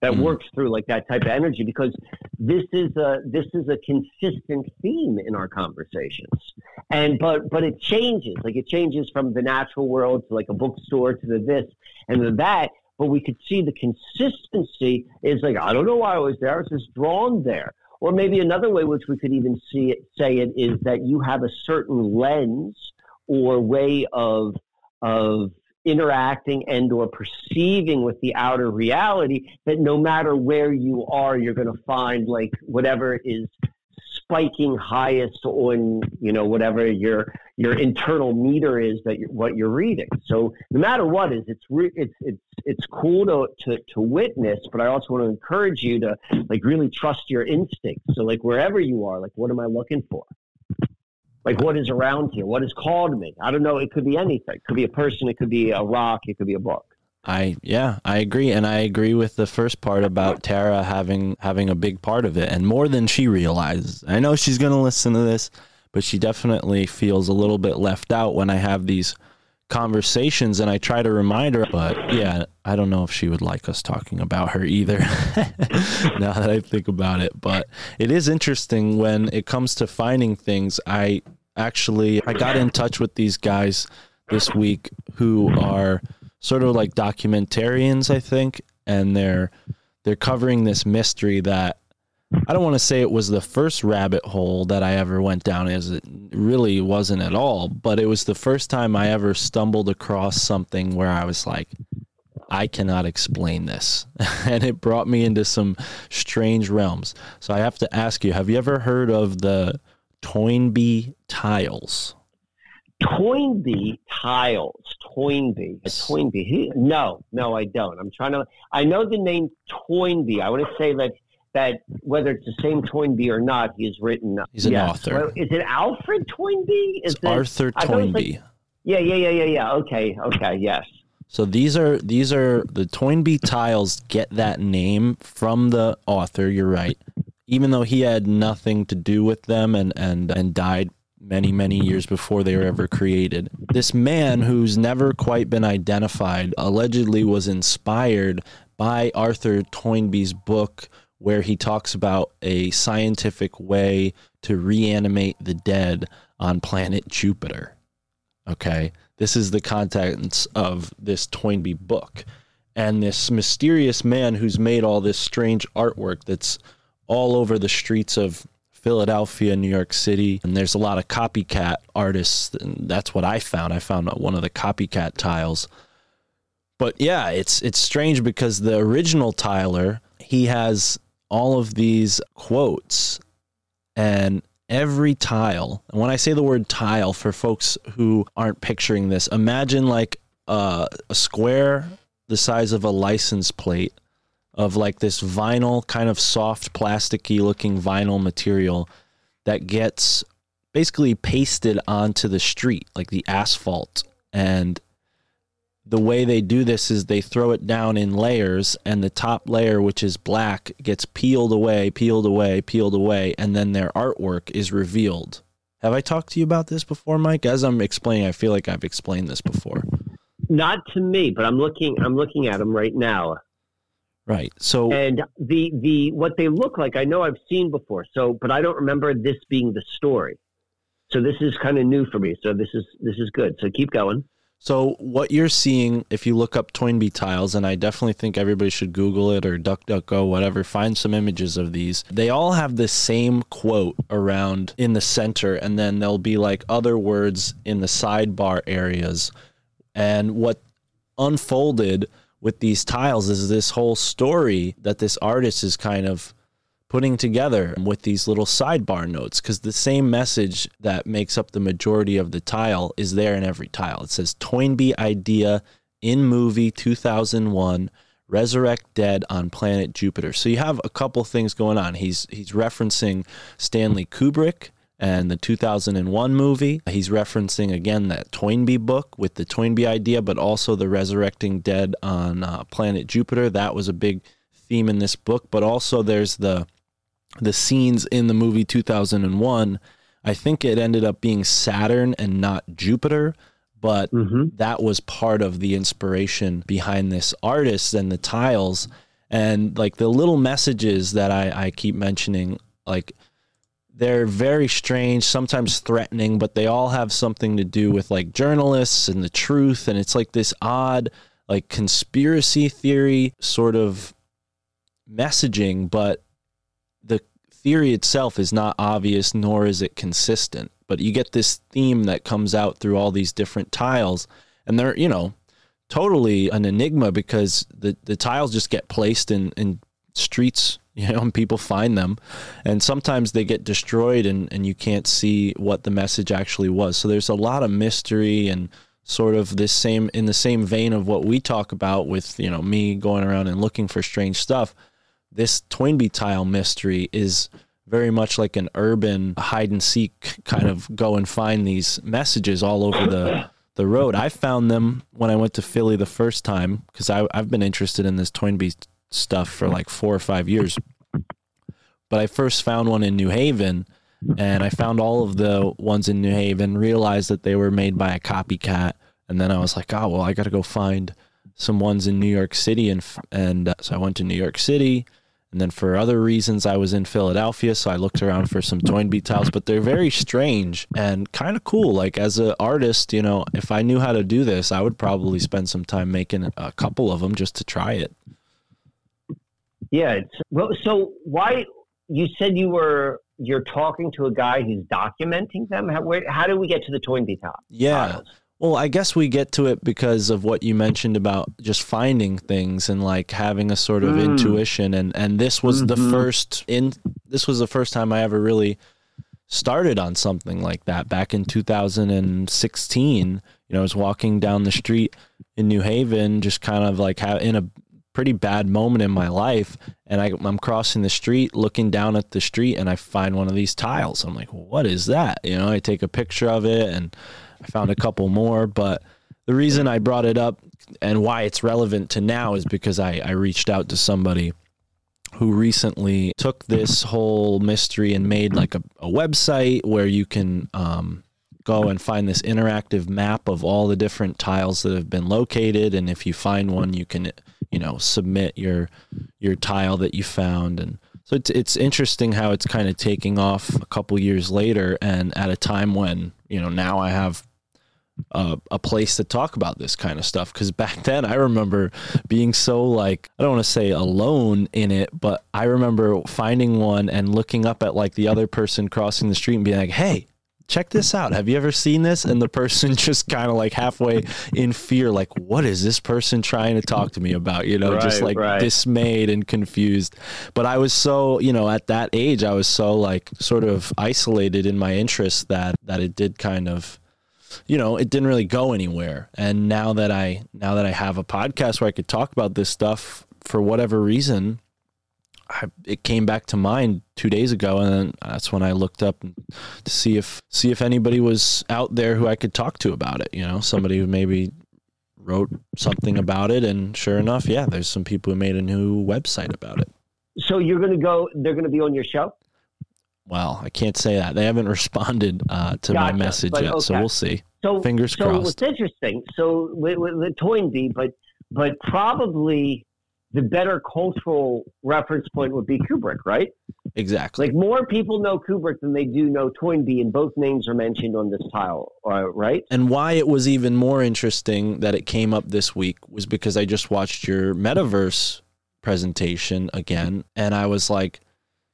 that mm. works through like that type of energy because this is a this is a consistent theme in our conversations. And but but it changes. Like it changes from the natural world to like a bookstore to the this and the that but we could see the consistency is like i don't know why i was there. I was just drawn there. Or maybe another way which we could even see it say it is that you have a certain lens or way of of interacting and or perceiving with the outer reality that no matter where you are you're going to find like whatever is spiking highest on you know whatever your your internal meter is that you're, what you're reading. So no matter what is it's re- it's it's it's cool to, to to witness but i also want to encourage you to like really trust your instincts. So like wherever you are like what am i looking for like what is around here? What has called me? I don't know. It could be anything. It could be a person. It could be a rock. It could be a book. I yeah, I agree. And I agree with the first part about Tara having having a big part of it. And more than she realizes. I know she's going to listen to this, but she definitely feels a little bit left out when I have these conversations and I try to remind her, but yeah, I don't know if she would like us talking about her either. now that I think about it, but it is interesting when it comes to finding things. I actually I got in touch with these guys this week who are sort of like documentarians, I think, and they're they're covering this mystery that I don't want to say it was the first rabbit hole that I ever went down as it really wasn't at all, but it was the first time I ever stumbled across something where I was like, I cannot explain this. and it brought me into some strange realms. So I have to ask you, have you ever heard of the Toynbee tiles? Toynbee tiles. Toynbee. Toynbee. He, no, no, I don't. I'm trying to. I know the name Toynbee. I want to say that that whether it's the same Toynbee or not, he has written. He's an author. Well, is it Alfred Toynbee? Is it's it Arthur Toynbee? Like, yeah, yeah, yeah, yeah, yeah. Okay, okay, yes. So these are these are the Toynbee tiles get that name from the author. You're right. Even though he had nothing to do with them and and and died many, many years before they were ever created. This man, who's never quite been identified, allegedly was inspired by Arthur Toynbee's book, where he talks about a scientific way to reanimate the dead on planet Jupiter. Okay, this is the contents of this Toynbee book. And this mysterious man who's made all this strange artwork that's all over the streets of Philadelphia, New York City, and there's a lot of copycat artists. And that's what I found. I found one of the copycat tiles. But yeah, it's it's strange because the original tiler, he has all of these quotes and every tile. And when I say the word tile for folks who aren't picturing this, imagine like a square the size of a license plate of like this vinyl kind of soft plasticky looking vinyl material that gets basically pasted onto the street like the asphalt and the way they do this is they throw it down in layers and the top layer which is black gets peeled away peeled away peeled away and then their artwork is revealed have i talked to you about this before mike as i'm explaining i feel like i've explained this before not to me but i'm looking i'm looking at them right now Right. So and the the what they look like, I know I've seen before. So, but I don't remember this being the story. So this is kind of new for me. So this is this is good. So keep going. So what you're seeing, if you look up Toynbee tiles, and I definitely think everybody should Google it or DuckDuckGo, whatever, find some images of these. They all have the same quote around in the center, and then there'll be like other words in the sidebar areas. And what unfolded with these tiles is this whole story that this artist is kind of putting together with these little sidebar notes because the same message that makes up the majority of the tile is there in every tile. It says Toynbee idea in movie 2001 resurrect dead on planet Jupiter. So you have a couple things going on. He's he's referencing Stanley Kubrick and the 2001 movie. He's referencing again that Toynbee book with the Toynbee idea, but also the resurrecting dead on uh, planet Jupiter. That was a big theme in this book. But also there's the the scenes in the movie 2001. I think it ended up being Saturn and not Jupiter, but mm-hmm. that was part of the inspiration behind this artist and the tiles and like the little messages that I, I keep mentioning, like they're very strange, sometimes threatening, but they all have something to do with like journalists and the truth. And it's like this odd, like conspiracy theory sort of messaging, but theory itself is not obvious, nor is it consistent. But you get this theme that comes out through all these different tiles. And they're, you know, totally an enigma because the, the tiles just get placed in, in streets you know, and people find them. And sometimes they get destroyed and, and you can't see what the message actually was. So there's a lot of mystery and sort of this same in the same vein of what we talk about with, you know, me going around and looking for strange stuff. This Toynbee tile mystery is very much like an urban hide and seek kind of go and find these messages all over the the road. I found them when I went to Philly the first time because I've been interested in this Toynbee stuff for like four or five years. But I first found one in New Haven and I found all of the ones in New Haven, realized that they were made by a copycat. And then I was like, oh, well, I got to go find some ones in New York City. And, and uh, so I went to New York City. And then for other reasons, I was in Philadelphia. So I looked around for some Toynbee tiles, but they're very strange and kind of cool. Like as an artist, you know, if I knew how to do this, I would probably spend some time making a couple of them just to try it. Yeah. well, so why you said you were you're talking to a guy who's documenting them? How, where, how do we get to the Toynbee top? Yeah. Well, I guess we get to it because of what you mentioned about just finding things and like having a sort of mm. intuition and and this was mm-hmm. the first in this was the first time I ever really started on something like that back in 2016. You know, I was walking down the street in New Haven just kind of like in a pretty bad moment in my life and I, am crossing the street looking down at the street and i find one of these tiles i'm like what is that you know i take a picture of it and i found a couple more but the reason i brought it up and why it's relevant to now is because i, I reached out to somebody who recently took this whole mystery and made like a, a website where you can um, go and find this interactive map of all the different tiles that have been located. And if you find one you can you know submit your your tile that you found. And so it's it's interesting how it's kind of taking off a couple years later and at a time when you know now I have a, a place to talk about this kind of stuff because back then I remember being so like I don't want to say alone in it but I remember finding one and looking up at like the other person crossing the street and being like hey check this out. Have you ever seen this? And the person just kind of like halfway in fear, like, what is this person trying to talk to me about? You know, right, just like right. dismayed and confused. But I was so, you know, at that age, I was so like sort of isolated in my interests that that it did kind of you know it didn't really go anywhere and now that i now that i have a podcast where i could talk about this stuff for whatever reason I, it came back to mind two days ago, and that's when I looked up to see if see if anybody was out there who I could talk to about it. You know, somebody who maybe wrote something about it, and sure enough, yeah, there's some people who made a new website about it. So you're going to go? They're going to be on your show? Well, I can't say that they haven't responded uh, to gotcha, my message yet, okay. so we'll see. So fingers so crossed. what's interesting? So with, with, with Toynbee, but but probably the better cultural reference point would be Kubrick, right? Exactly. Like more people know Kubrick than they do know Toynbee, and both names are mentioned on this tile, uh, right? And why it was even more interesting that it came up this week was because I just watched your metaverse presentation again, and I was like,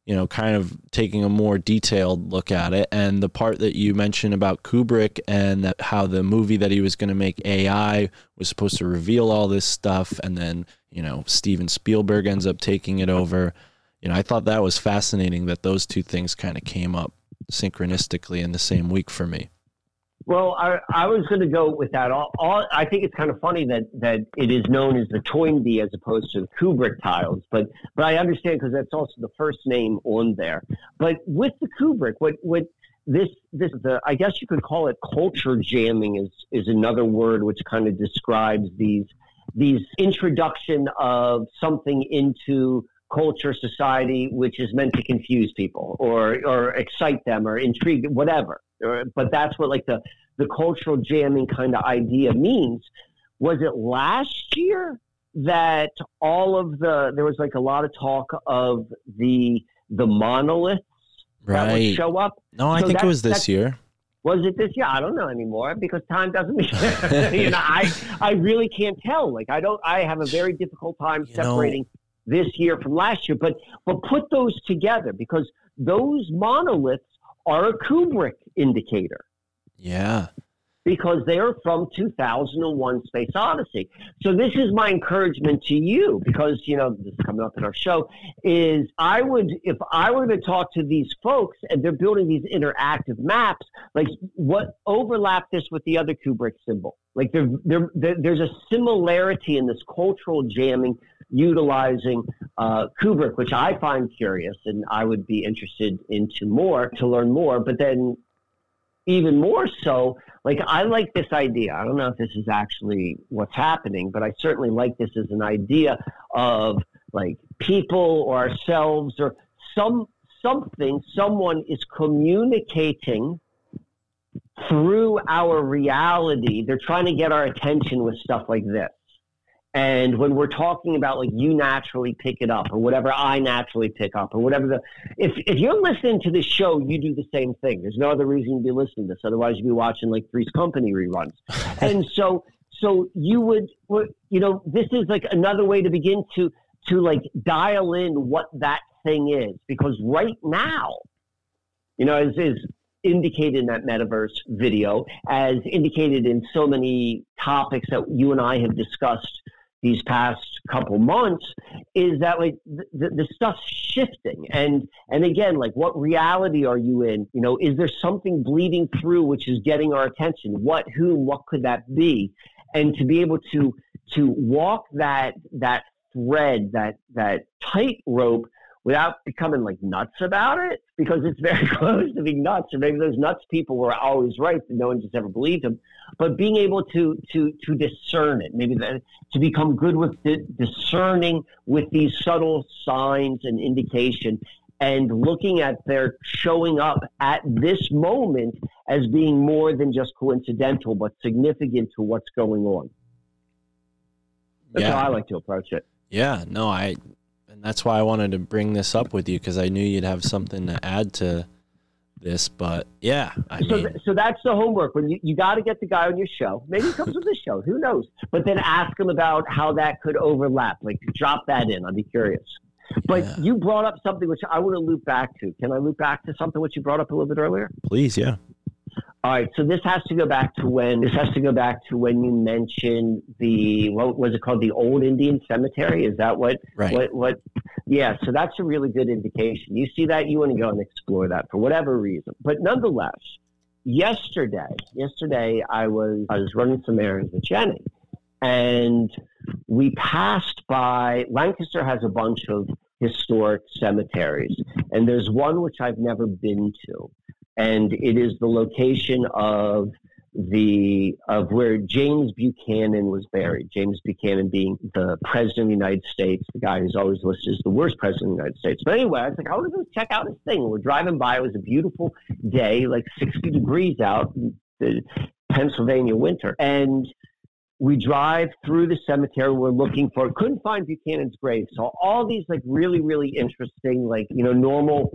you know, kind of taking a more detailed look at it. And the part that you mentioned about Kubrick and that how the movie that he was going to make AI was supposed to reveal all this stuff, and then you know Steven Spielberg ends up taking it over. You know, I thought that was fascinating that those two things kind of came up synchronistically in the same week for me. Well, I, I was going to go with that. All, all, I think it's kind of funny that, that it is known as the Toynbee as opposed to the Kubrick tiles, but but I understand because that's also the first name on there. But with the Kubrick, what what this this the I guess you could call it culture jamming is is another word which kind of describes these these introduction of something into culture society which is meant to confuse people or or excite them or intrigue whatever but that's what like the the cultural jamming kind of idea means was it last year that all of the there was like a lot of talk of the the monoliths right. that would show up. No, I so think it was this year. Was it this year? I don't know anymore because time doesn't. you know, I I really can't tell. Like I don't. I have a very difficult time you separating know, this year from last year. But but put those together because those monoliths are a Kubrick indicator. Yeah because they're from 2001 Space Odyssey. So this is my encouragement to you because, you know, this is coming up in our show, is I would, if I were to talk to these folks and they're building these interactive maps, like what overlap this with the other Kubrick symbol? Like there, there, there there's a similarity in this cultural jamming utilizing uh, Kubrick, which I find curious and I would be interested into more to learn more. But then even more so, like I like this idea. I don't know if this is actually what's happening, but I certainly like this as an idea of like people or ourselves or some something, someone is communicating through our reality. They're trying to get our attention with stuff like this. And when we're talking about like you naturally pick it up or whatever I naturally pick up or whatever the if if you're listening to this show, you do the same thing. There's no other reason to be listening to this. Otherwise you'd be watching like Three's Company reruns. and so so you would you know, this is like another way to begin to to like dial in what that thing is. Because right now, you know, as is indicated in that metaverse video, as indicated in so many topics that you and I have discussed these past couple months is that like the, the stuff's shifting. And and again like what reality are you in? You know is there something bleeding through which is getting our attention? What whom what could that be? And to be able to to walk that that thread that that tightrope without becoming like nuts about it because it's very close to being nuts or maybe those nuts people were always right but no one just ever believed them but being able to to to discern it maybe that, to become good with discerning with these subtle signs and indication and looking at their showing up at this moment as being more than just coincidental but significant to what's going on that's yeah. how i like to approach it yeah no i and that's why I wanted to bring this up with you because I knew you'd have something to add to this. But yeah, I so, mean, th- so that's the homework. When you, you got to get the guy on your show, maybe he comes with the show, who knows? But then ask him about how that could overlap. Like drop that in. I'd be curious. But yeah. you brought up something which I want to loop back to. Can I loop back to something which you brought up a little bit earlier? Please, yeah. All right, so this has to go back to when this has to go back to when you mentioned the what was it called the old Indian cemetery? Is that what right. what what? Yeah, so that's a really good indication. You see that you want to go and explore that for whatever reason, but nonetheless, yesterday, yesterday I was I was running some errands with Jenny, and we passed by Lancaster has a bunch of historic cemeteries, and there's one which I've never been to and it is the location of the of where James Buchanan was buried. James Buchanan being the president of the United States, the guy who's always listed as the worst president of the United States. But anyway, I was like, I want to go check out his thing. We're driving by. It was a beautiful day, like 60 degrees out, the Pennsylvania winter, and we drive through the cemetery. We're looking for, couldn't find Buchanan's grave. So all these like really, really interesting, like, you know, normal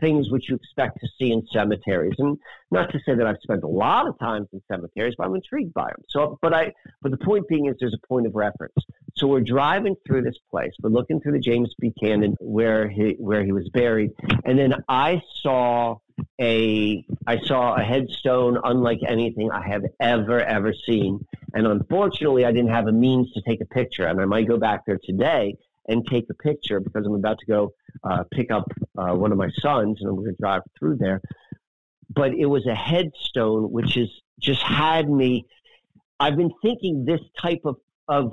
things which you expect to see in cemeteries. And not to say that I've spent a lot of times in cemeteries, but I'm intrigued by them. So, but I, but the point being is there's a point of reference. So we're driving through this place. We're looking through the James Buchanan where he, where he was buried. And then I saw a I saw a headstone unlike anything I have ever ever seen. And unfortunately, I didn't have a means to take a picture. And I might go back there today and take a picture because I'm about to go uh, pick up uh, one of my sons, and I'm going to drive through there. But it was a headstone, which has just had me. I've been thinking this type of of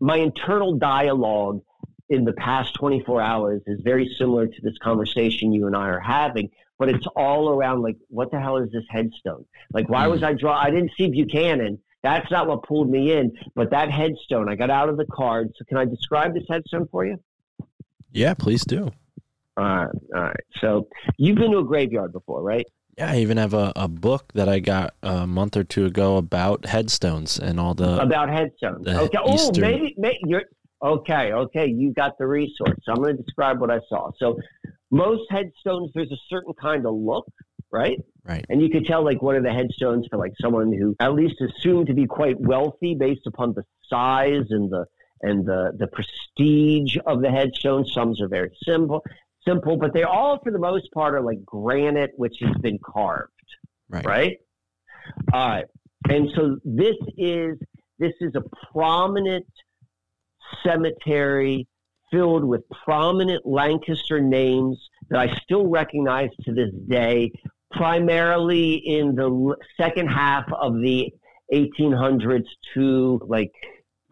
my internal dialogue in the past 24 hours is very similar to this conversation you and I are having, but it's all around like, what the hell is this headstone? Like, why was mm. I draw? I didn't see Buchanan. That's not what pulled me in, but that headstone. I got out of the card. So, can I describe this headstone for you? Yeah, please do. All right, all right. So, you've been to a graveyard before, right? Yeah, I even have a, a book that I got a month or two ago about headstones and all the about headstones. Okay. Oh, maybe, maybe you're okay. Okay, you got the resource. So I'm going to describe what I saw. So most headstones, there's a certain kind of look, right? Right. And you could tell like what are the headstones for like someone who at least assumed to be quite wealthy based upon the size and the and the the prestige of the headstone. Some are very simple simple, but they all, for the most part, are like granite, which has been carved. Right. Right. All right. And so this is this is a prominent cemetery filled with prominent Lancaster names that I still recognize to this day, primarily in the second half of the 1800s to like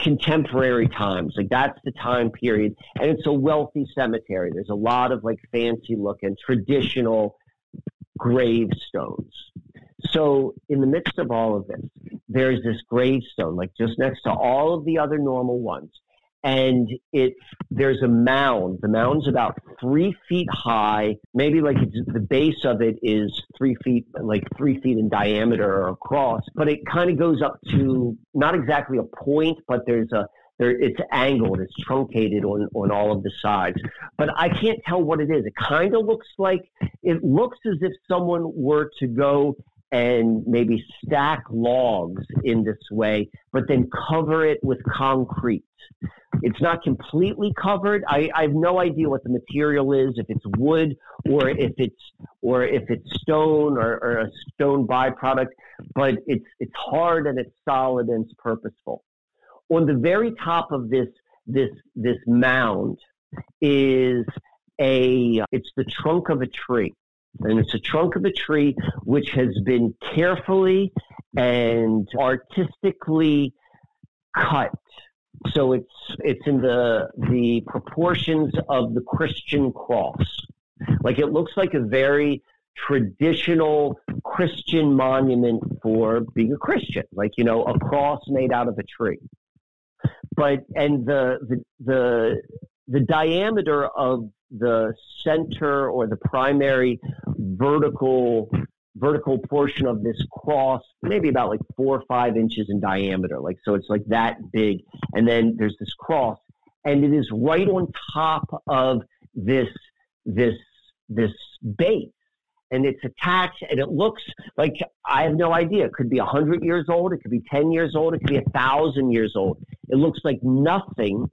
contemporary times. Like that's the time period. And it's a wealthy cemetery. There's a lot of like fancy looking traditional gravestones. So in the midst of all of this, there's this gravestone, like just next to all of the other normal ones and it there's a mound. The mound's about three feet high, maybe like the base of it is three feet, like three feet in diameter or across, but it kind of goes up to not exactly a point, but there's a there, it's angled, it's truncated on, on all of the sides. But I can't tell what it is. It kind of looks like it looks as if someone were to go and maybe stack logs in this way, but then cover it with concrete. It's not completely covered. I, I, have no idea what the material is, if it's wood or if it's or if it's stone or, or a stone byproduct, but it's it's hard and it's solid and it's purposeful. On the very top of this this this mound is a it's the trunk of a tree. And it's a trunk of a tree which has been carefully and artistically cut so it's it's in the the proportions of the Christian cross. Like it looks like a very traditional Christian monument for being a Christian, like you know, a cross made out of a tree. But and the the the, the diameter of the center or the primary vertical vertical portion of this cross, maybe about like four or five inches in diameter. Like, so it's like that big. And then there's this cross and it is right on top of this, this, this base. And it's attached and it looks like I have no idea. It could be hundred years old. It could be 10 years old. It could be a thousand years old. It looks like nothing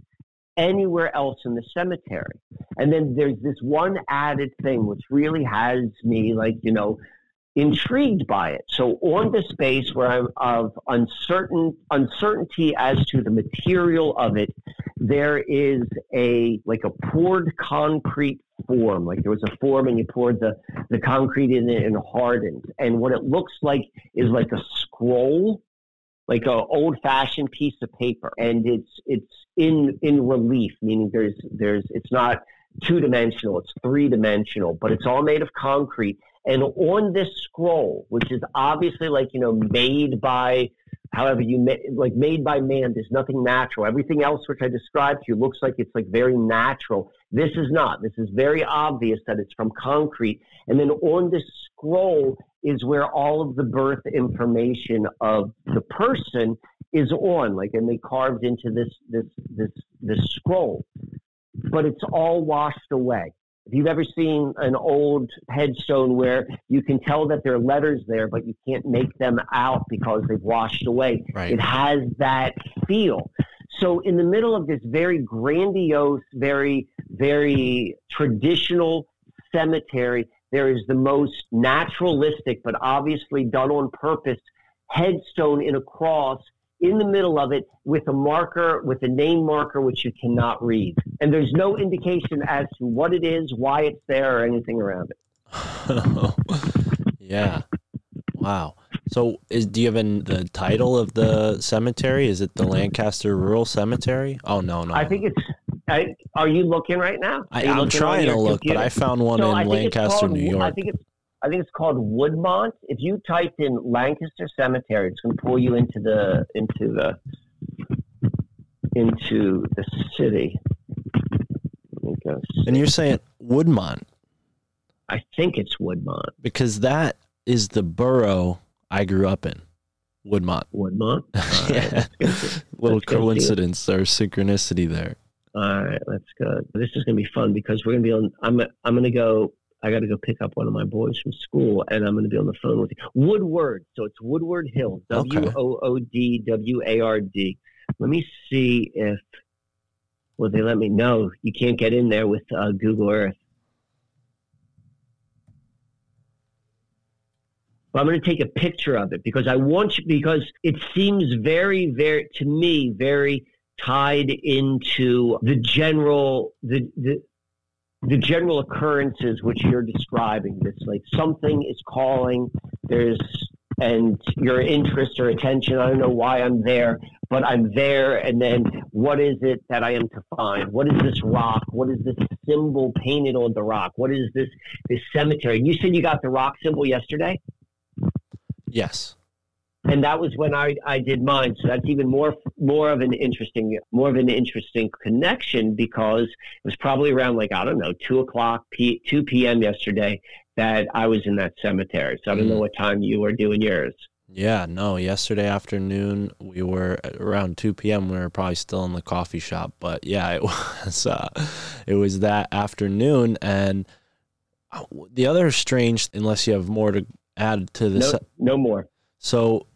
anywhere else in the cemetery. And then there's this one added thing which really has me like, you know, intrigued by it. So on the space where I'm of uncertain uncertainty as to the material of it, there is a like a poured concrete form. Like there was a form and you poured the, the concrete in it and hardened. And what it looks like is like a scroll, like a old fashioned piece of paper. And it's it's in in relief, meaning there's there's it's not two dimensional, it's three dimensional, but it's all made of concrete and on this scroll, which is obviously like, you know, made by however you ma- like made by man, there's nothing natural. Everything else which I described to you looks like it's like very natural. This is not. This is very obvious that it's from concrete. And then on this scroll is where all of the birth information of the person is on, like and they carved into this this this this scroll. But it's all washed away. If you've ever seen an old headstone where you can tell that there are letters there, but you can't make them out because they've washed away, right. it has that feel. So, in the middle of this very grandiose, very, very traditional cemetery, there is the most naturalistic, but obviously done on purpose, headstone in a cross in the middle of it with a marker, with a name marker, which you cannot read. And there's no indication as to what it is, why it's there, or anything around it. yeah. Wow. So, is do you have an, the title of the cemetery? Is it the Lancaster Rural Cemetery? Oh no, no. I think it's I, are you looking right now? I, am trying to look, computer? but I found one so in Lancaster, called, New York. I think it's I think it's called Woodmont. If you type in Lancaster Cemetery, it's going to pull you into the into the into the city. And you're saying Woodmont? I think it's Woodmont because that is the borough I grew up in. Woodmont. Woodmont. yeah. Little coincidence or synchronicity there. All right, that's good. This is going to be fun because we're going to be on. I'm I'm going to go. I got to go pick up one of my boys from school, and I'm going to be on the phone with you. Woodward. So it's Woodward Hill. W O O D W A R D. Let me see if. Well, they let me know you can't get in there with uh, Google Earth. I'm going to take a picture of it because I want you, because it seems very, very, to me, very tied into the general, the, the, the general occurrences which you're describing. This like something is calling, there's, and your interest or attention. I don't know why I'm there, but I'm there. And then what is it that I am to find? What is this rock? What is this symbol painted on the rock? What is this, this cemetery? You said you got the rock symbol yesterday? Yes. And that was when I, I did mine. So that's even more more of an interesting more of an interesting connection because it was probably around like I don't know two o'clock p two p.m. yesterday that I was in that cemetery. So I don't mm. know what time you were doing yours. Yeah, no. Yesterday afternoon, we were around two p.m. We were probably still in the coffee shop, but yeah, it was uh, it was that afternoon. And uh, the other strange, unless you have more to add to this. No, no more. So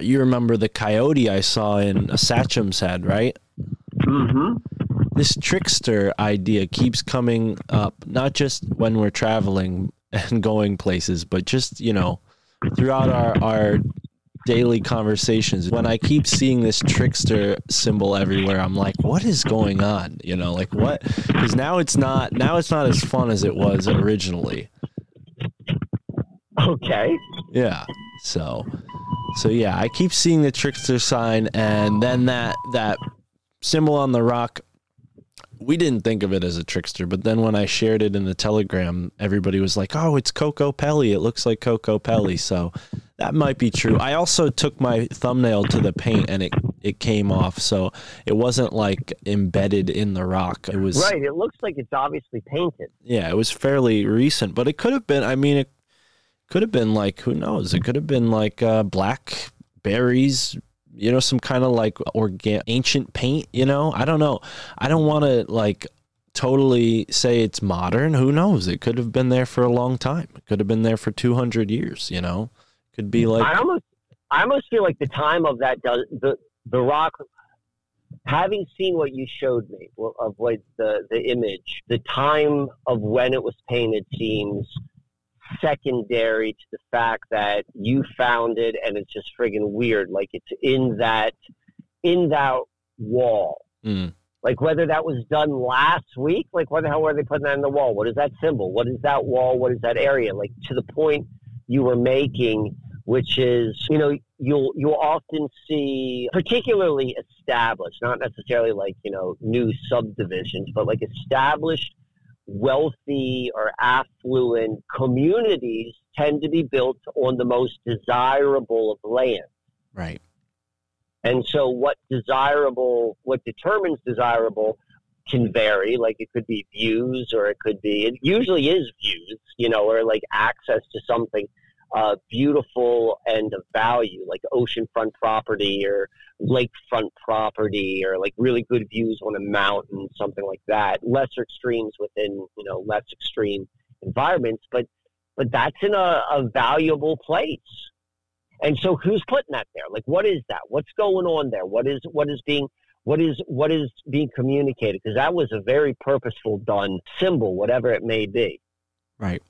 you remember the coyote I saw in a Sachem's head, right? Mm-hmm. This trickster idea keeps coming up, not just when we're traveling and going places, but just, you know, throughout our, our daily conversations. When I keep seeing this trickster symbol everywhere, I'm like, what is going on? You know, like what? Because now it's not, now it's not as fun as it was originally. Okay. Yeah. So, so yeah, I keep seeing the trickster sign, and then that that symbol on the rock. We didn't think of it as a trickster, but then when I shared it in the telegram, everybody was like, "Oh, it's Kokopelli. It looks like Kokopelli." So that might be true. I also took my thumbnail to the paint, and it it came off, so it wasn't like embedded in the rock. It was right. It looks like it's obviously painted. Yeah, it was fairly recent, but it could have been. I mean, it could have been like who knows? It could have been like uh, black berries, you know, some kind of like organ ancient paint. You know, I don't know. I don't want to like totally say it's modern. Who knows? It could have been there for a long time. It could have been there for two hundred years. You know, could be like. I almost, I almost feel like the time of that does the the rock. Having seen what you showed me of what the the image, the time of when it was painted seems secondary to the fact that you found it and it's just friggin' weird. Like it's in that in that wall. Mm. Like whether that was done last week, like what the hell were they putting that in the wall? What is that symbol? What is that wall? What is that area? Like to the point you were making, which is, you know, you'll you'll often see particularly established, not necessarily like, you know, new subdivisions, but like established wealthy or affluent communities tend to be built on the most desirable of land. Right. And so, what desirable, what determines desirable can vary. Like it could be views, or it could be, it usually is views, you know, or like access to something uh, beautiful and of value, like oceanfront property or lakefront property, or like really good views on a mountain, something like that. Lesser extremes within you know less extreme environments, but but that's in a, a valuable place. And so, who's putting that there? Like, what is that? What's going on there? What is what is being what is what is being communicated? Because that was a very purposeful done symbol, whatever it may be. Right.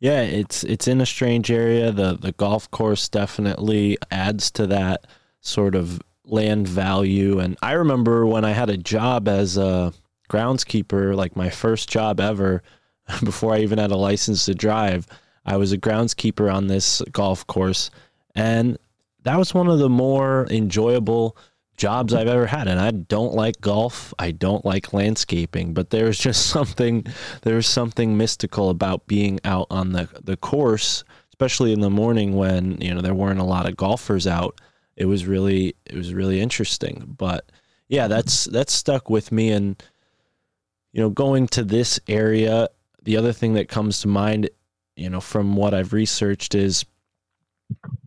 Yeah, it's it's in a strange area. The the golf course definitely adds to that sort of land value. And I remember when I had a job as a groundskeeper, like my first job ever, before I even had a license to drive, I was a groundskeeper on this golf course, and that was one of the more enjoyable jobs I've ever had. And I don't like golf. I don't like landscaping, but there's just something there's something mystical about being out on the, the course, especially in the morning when, you know, there weren't a lot of golfers out. It was really it was really interesting. But yeah, that's that's stuck with me and you know, going to this area, the other thing that comes to mind, you know, from what I've researched is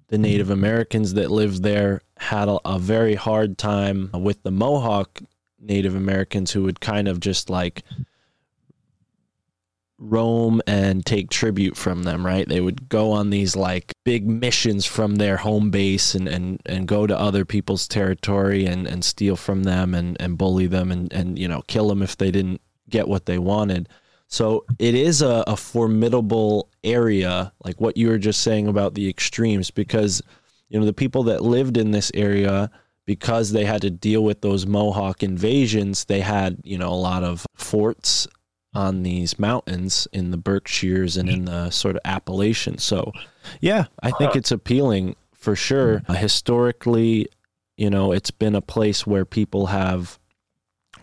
the Native Americans that lived there had a, a, very hard time with the Mohawk Native Americans who would kind of just like roam and take tribute from them, right? They would go on these like big missions from their home base and, and, and go to other people's territory and, and steal from them and, and bully them and, and, you know, kill them if they didn't get what they wanted. So it is a, a formidable area, like what you were just saying about the extremes, because you know the people that lived in this area because they had to deal with those Mohawk invasions, they had, you know, a lot of forts on these mountains in the Berkshires and in the sort of Appalachians. So, yeah, I think it's appealing for sure. Uh, historically, you know, it's been a place where people have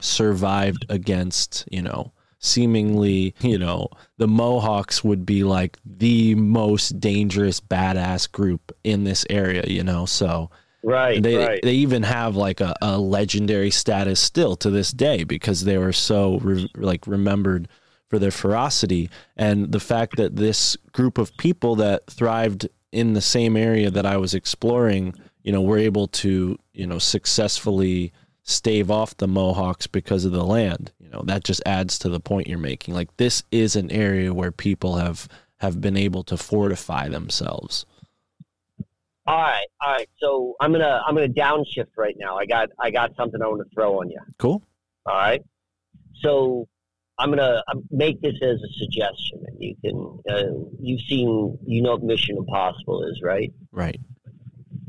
survived against, you know, seemingly, you know, the Mohawks would be like the most dangerous badass group in this area, you know. So Right. They right. they even have like a, a legendary status still to this day because they were so re- like remembered for their ferocity and the fact that this group of people that thrived in the same area that I was exploring, you know, were able to, you know, successfully stave off the Mohawks because of the land. You know, that just adds to the point you're making. Like this is an area where people have have been able to fortify themselves. All right, all right. So I'm gonna I'm gonna downshift right now. I got I got something I want to throw on you. Cool. All right. So I'm gonna make this as a suggestion, and you can uh, you've seen you know what Mission Impossible is, right? Right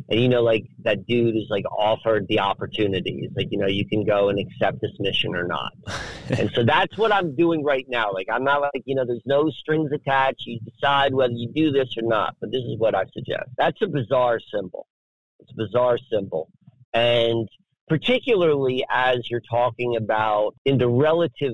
and you know like that dude is like offered the opportunities. Like you know you can go and accept this mission or not. And so that's what i'm doing right now. Like i'm not like you know there's no strings attached. You decide whether you do this or not. But this is what i suggest. That's a bizarre symbol. It's a bizarre symbol. And particularly as you're talking about in the relative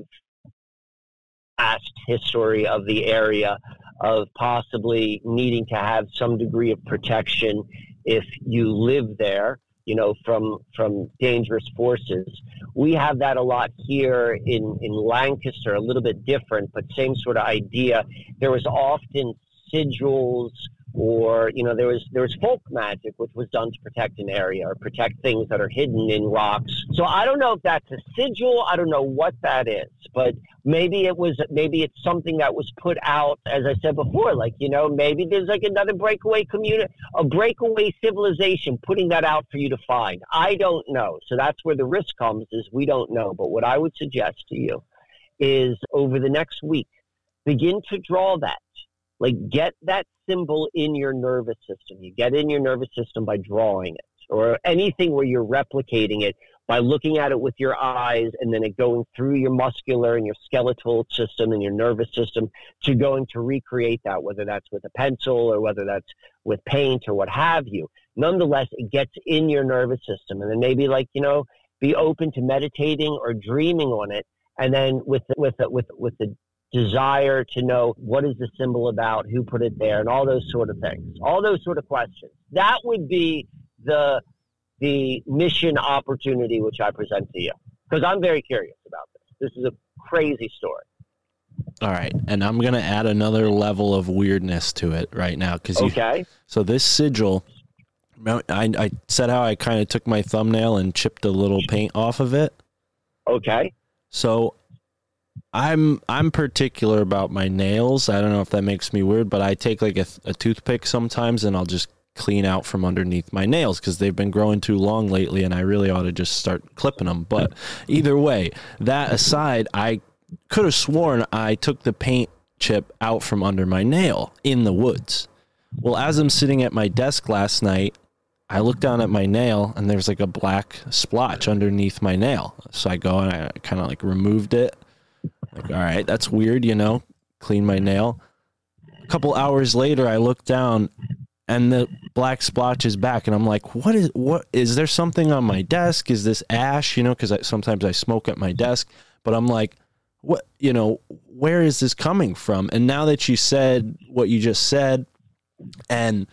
past history of the area of possibly needing to have some degree of protection if you live there, you know, from from dangerous forces. We have that a lot here in in Lancaster, a little bit different, but same sort of idea. There was often sigils or you know there was there was folk magic which was done to protect an area or protect things that are hidden in rocks. So i don't know if that's a sigil. I don't know what that is but maybe it was maybe it's something that was put out as i said before like you know maybe there's like another breakaway community a breakaway civilization putting that out for you to find. I don't know. So that's where the risk comes is we don't know. But what i would suggest to you is over the next week begin to draw that like get that symbol in your nervous system. You get in your nervous system by drawing it or anything where you're replicating it by looking at it with your eyes and then it going through your muscular and your skeletal system and your nervous system to going to recreate that, whether that's with a pencil or whether that's with paint or what have you. Nonetheless, it gets in your nervous system and then maybe like, you know, be open to meditating or dreaming on it. And then with, with, with, with the desire to know what is the symbol about, who put it there, and all those sort of things, all those sort of questions. That would be the the mission opportunity which I present to you because I'm very curious about this. This is a crazy story. All right, and I'm gonna add another level of weirdness to it right now because okay. So this sigil, I, I said how I kind of took my thumbnail and chipped a little paint off of it. Okay. So I'm I'm particular about my nails. I don't know if that makes me weird, but I take like a, a toothpick sometimes and I'll just clean out from underneath my nails because they've been growing too long lately and I really ought to just start clipping them. But either way, that aside, I could have sworn I took the paint chip out from under my nail in the woods. Well, as I'm sitting at my desk last night, I look down at my nail and there's like a black splotch underneath my nail. So I go and I kind of like removed it like, all right, that's weird, you know. Clean my nail. A couple hours later, I look down and the black splotch is back and i'm like what is what is there something on my desk is this ash you know because sometimes i smoke at my desk but i'm like what you know where is this coming from and now that you said what you just said and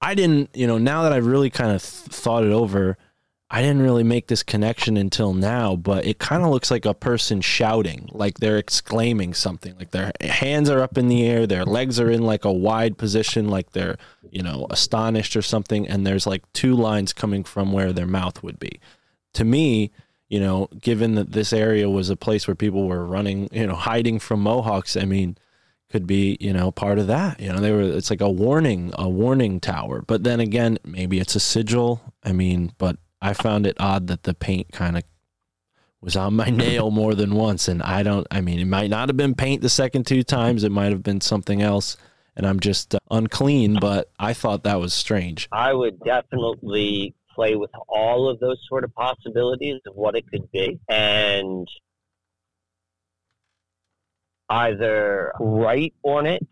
i didn't you know now that i've really kind of th- thought it over I didn't really make this connection until now, but it kind of looks like a person shouting, like they're exclaiming something, like their hands are up in the air, their legs are in like a wide position, like they're, you know, astonished or something, and there's like two lines coming from where their mouth would be. To me, you know, given that this area was a place where people were running, you know, hiding from Mohawks, I mean, could be, you know, part of that. You know, they were it's like a warning, a warning tower. But then again, maybe it's a sigil. I mean, but I found it odd that the paint kind of was on my nail more than once. And I don't, I mean, it might not have been paint the second two times, it might have been something else. And I'm just uh, unclean, but I thought that was strange. I would definitely play with all of those sort of possibilities of what it could be. And either write on it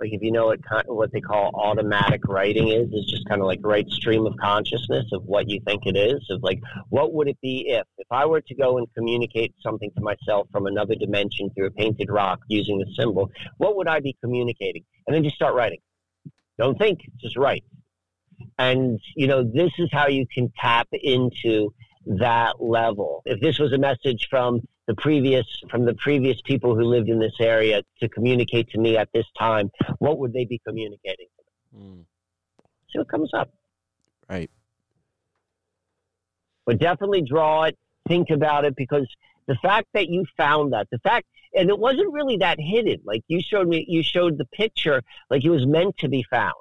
like if you know what what they call automatic writing is, is just kind of like right stream of consciousness of what you think it is. Of like, what would it be if if I were to go and communicate something to myself from another dimension through a painted rock using a symbol? What would I be communicating? And then just start writing. Don't think, just write. And you know, this is how you can tap into that level. If this was a message from the previous from the previous people who lived in this area to communicate to me at this time, what would they be communicating? Mm. See what comes up. Right. But definitely draw it, think about it, because the fact that you found that, the fact, and it wasn't really that hidden. Like you showed me, you showed the picture like it was meant to be found.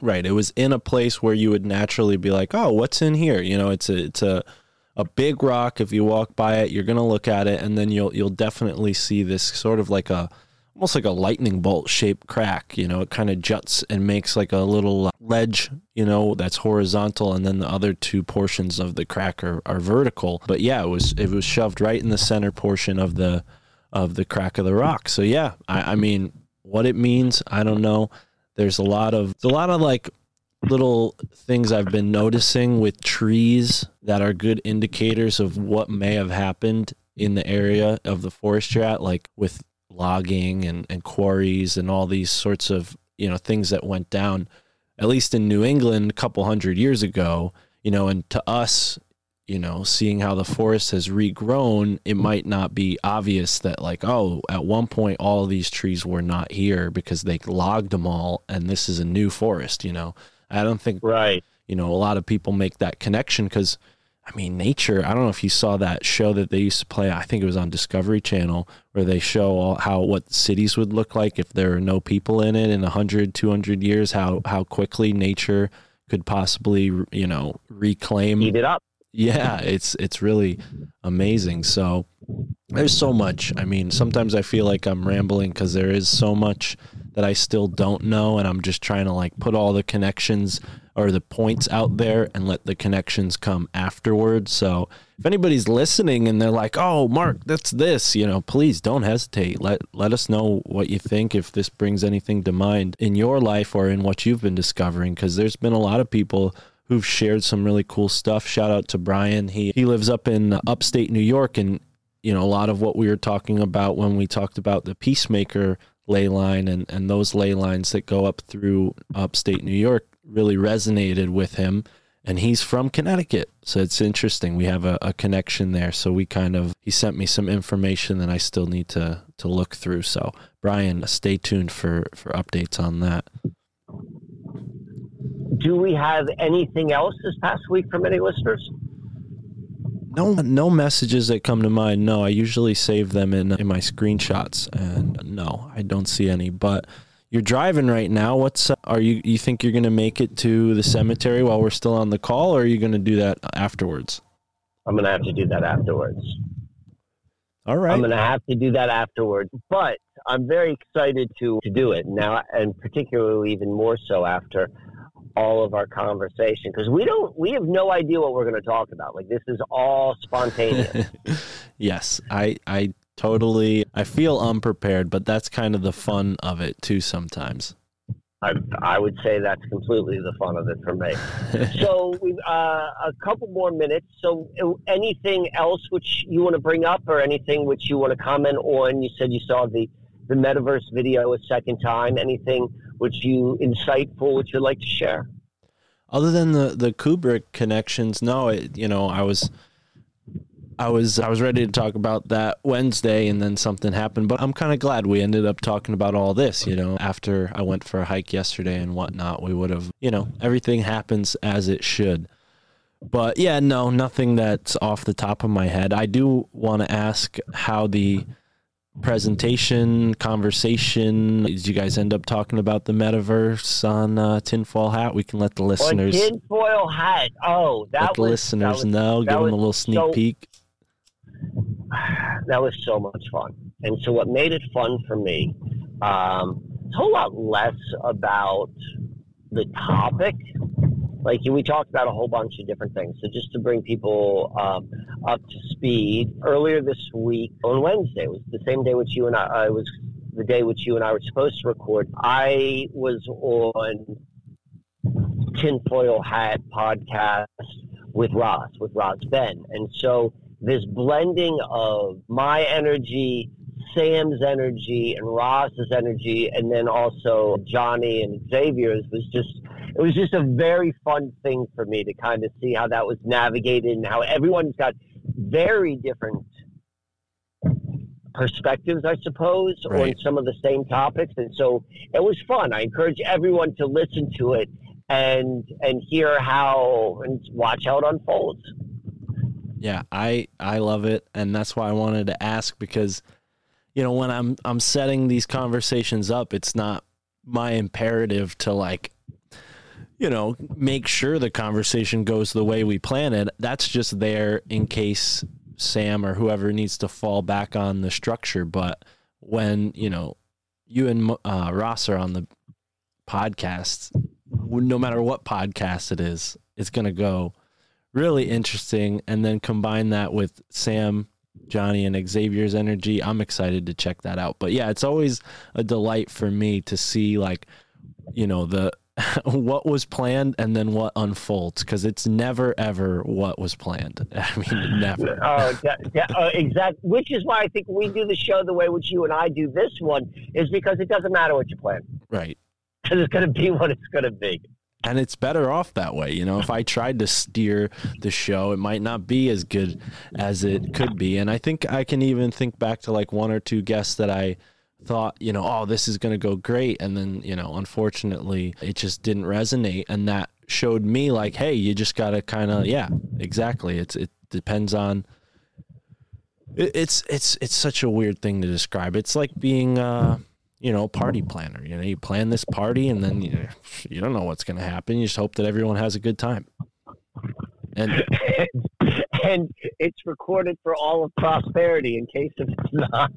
Right. It was in a place where you would naturally be like, "Oh, what's in here?" You know, it's a it's a a big rock. If you walk by it, you're gonna look at it, and then you'll you'll definitely see this sort of like a almost like a lightning bolt shaped crack. You know, it kind of juts and makes like a little uh, ledge. You know, that's horizontal, and then the other two portions of the crack are, are vertical. But yeah, it was it was shoved right in the center portion of the of the crack of the rock. So yeah, I, I mean, what it means, I don't know. There's a lot of a lot of like little things I've been noticing with trees that are good indicators of what may have happened in the area of the forest you're at, like with logging and, and quarries and all these sorts of, you know, things that went down, at least in New England a couple hundred years ago, you know, and to us, you know, seeing how the forest has regrown, it might not be obvious that, like, oh, at one point all these trees were not here because they logged them all and this is a new forest, you know. I don't think right. You know, a lot of people make that connection because, I mean, nature. I don't know if you saw that show that they used to play. I think it was on Discovery Channel where they show all, how what cities would look like if there were no people in it in 100, 200 years. How how quickly nature could possibly you know reclaim eat it up. Yeah, it's it's really amazing. So there's so much. I mean, sometimes I feel like I'm rambling because there is so much that I still don't know, and I'm just trying to like put all the connections or the points out there and let the connections come afterwards. So if anybody's listening and they're like, "Oh, Mark, that's this," you know, please don't hesitate. Let let us know what you think if this brings anything to mind in your life or in what you've been discovering because there's been a lot of people who've shared some really cool stuff. Shout out to Brian. He he lives up in upstate New York and you know, a lot of what we were talking about when we talked about the Peacemaker ley line and, and those ley lines that go up through upstate New York really resonated with him. And he's from Connecticut. So it's interesting. We have a, a connection there. So we kind of, he sent me some information that I still need to, to look through. So, Brian, stay tuned for, for updates on that. Do we have anything else this past week from any listeners? No, no messages that come to mind. No, I usually save them in in my screenshots, and no, I don't see any. But you're driving right now. What's uh, are you? You think you're going to make it to the cemetery while we're still on the call, or are you going to do that afterwards? I'm going to have to do that afterwards. All right. I'm going to have to do that afterwards, but I'm very excited to to do it now, and particularly even more so after all of our conversation because we don't we have no idea what we're going to talk about like this is all spontaneous yes i i totally i feel unprepared but that's kind of the fun of it too sometimes I, I would say that's completely the fun of it for me. so we've uh, a couple more minutes. So uh, anything else which you want to bring up, or anything which you want to comment on? You said you saw the the metaverse video a second time. Anything which you insightful which you'd like to share? Other than the the Kubrick connections, no. It, you know, I was I was I was ready to talk about that Wednesday and then something happened, but I'm kind of glad we ended up talking about all this, you know, after I went for a hike yesterday and whatnot, we would have, you know, everything happens as it should. But yeah, no, nothing that's off the top of my head. I do want to ask how the presentation conversation did you guys end up talking about the metaverse on uh, tinfoil hat we can let the listeners on tinfoil hat oh that let the was, listeners was, know give them a little sneak so, peek that was so much fun. And so what made it fun for me, um, a whole lot less about the topic. Like we talked about a whole bunch of different things. So just to bring people um, up to speed, earlier this week on Wednesday was the same day which you and I, I was the day which you and I were supposed to record. I was on Tinfoil Hat podcast with Ross, with Ross Ben, and so this blending of my energy, Sam's energy, and Ross's energy, and then also Johnny and Xavier's was just it was just a very fun thing for me to kind of see how that was navigated and how everyone's got very different perspectives, I suppose, right. on some of the same topics. And so it was fun. I encourage everyone to listen to it and and hear how and watch how it unfolds. Yeah, I I love it, and that's why I wanted to ask because, you know, when I'm I'm setting these conversations up, it's not my imperative to like, you know, make sure the conversation goes the way we plan it. That's just there in case Sam or whoever needs to fall back on the structure. But when you know you and uh, Ross are on the podcast, no matter what podcast it is, it's gonna go really interesting. And then combine that with Sam, Johnny, and Xavier's energy. I'm excited to check that out. But yeah, it's always a delight for me to see like, you know, the what was planned and then what unfolds because it's never ever what was planned. I mean, never. Oh, yeah, yeah, uh, exactly. Which is why I think we do the show the way which you and I do this one is because it doesn't matter what you plan. Right. Because it's going to be what it's going to be and it's better off that way. You know, if I tried to steer the show, it might not be as good as it could be. And I think I can even think back to like one or two guests that I thought, you know, oh, this is going to go great. And then, you know, unfortunately, it just didn't resonate. And that showed me like, hey, you just got to kind of, yeah, exactly. It's, it depends on, it's, it's, it's such a weird thing to describe. It's like being, uh, you know, party planner. You know, you plan this party and then you, you don't know what's going to happen. You just hope that everyone has a good time. And and it's recorded for all of prosperity in case if it's not.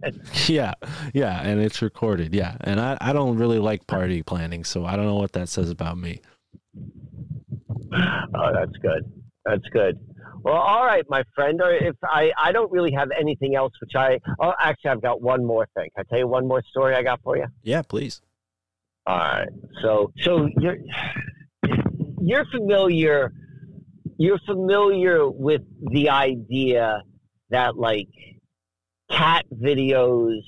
Yeah, yeah, and it's recorded. Yeah, and I, I don't really like party planning, so I don't know what that says about me. Oh, that's good. That's good. Well, all right, my friend. Or if I, I don't really have anything else, which I, oh, actually, I've got one more thing. Can I tell you one more story I got for you? Yeah, please. All right. So, so you're, you're familiar, you're familiar with the idea that like cat videos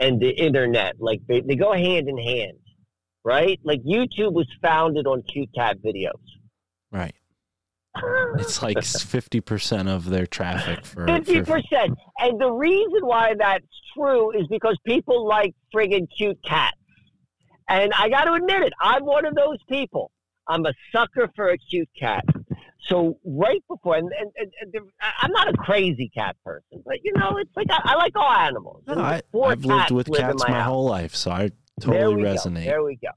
and the internet, like they, they go hand in hand, right? Like YouTube was founded on cute cat videos. Right. It's like fifty percent of their traffic for fifty percent. And the reason why that's true is because people like friggin' cute cats. And I got to admit it, I'm one of those people. I'm a sucker for a cute cat. So right before, and, and, and, and, I'm not a crazy cat person, but you know, it's like I, I like all animals. No, I, have lived with cats my, my whole life, so I totally there resonate. Go. There we go.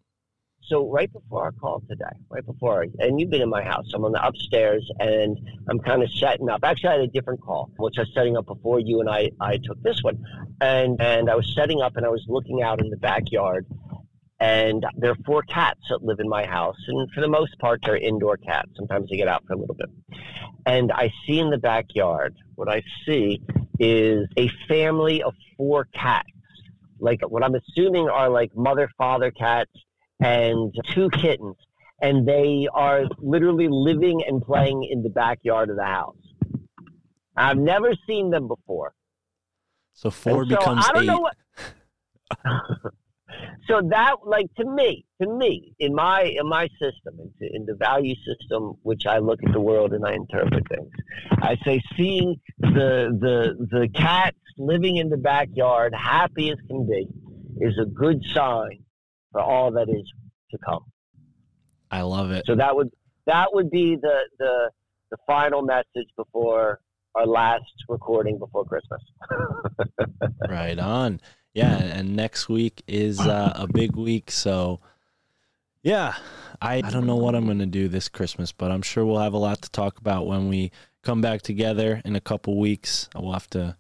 So right before our call today, right before, and you've been in my house, I'm on the upstairs and I'm kind of setting up. Actually, I had a different call, which I was setting up before you and I, I took this one. And, and I was setting up and I was looking out in the backyard and there are four cats that live in my house. And for the most part, they're indoor cats. Sometimes they get out for a little bit. And I see in the backyard, what I see is a family of four cats. Like what I'm assuming are like mother, father cats and two kittens, and they are literally living and playing in the backyard of the house. I've never seen them before. So four so becomes I don't eight. Know what, so that, like to me, to me, in my in my system, in, in the value system, which I look at the world and I interpret things, I say seeing the the the cats living in the backyard, happy as can be, is a good sign for all that is to come. I love it. So that would that would be the the the final message before our last recording before Christmas. right on. Yeah, and next week is uh, a big week, so yeah, I I don't know what I'm going to do this Christmas, but I'm sure we'll have a lot to talk about when we come back together in a couple weeks. We'll have to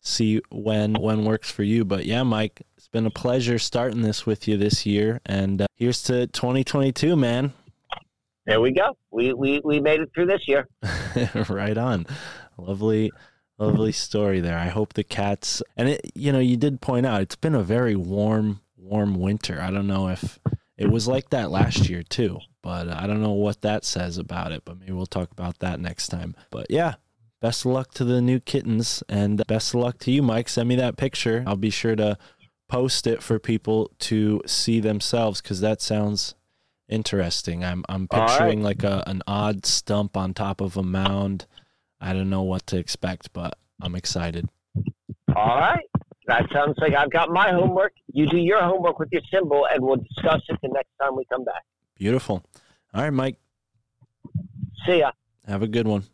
see when when works for you, but yeah, Mike, it's been a pleasure starting this with you this year, and uh, here's to 2022, man. There we go. We we we made it through this year. right on. Lovely Lovely story there. I hope the cats and it you know, you did point out it's been a very warm, warm winter. I don't know if it was like that last year too, but I don't know what that says about it, but maybe we'll talk about that next time. But yeah, best of luck to the new kittens and best of luck to you, Mike. Send me that picture. I'll be sure to post it for people to see themselves because that sounds interesting. I'm I'm picturing right. like a an odd stump on top of a mound I don't know what to expect, but I'm excited. All right. That sounds like I've got my homework. You do your homework with your symbol, and we'll discuss it the next time we come back. Beautiful. All right, Mike. See ya. Have a good one.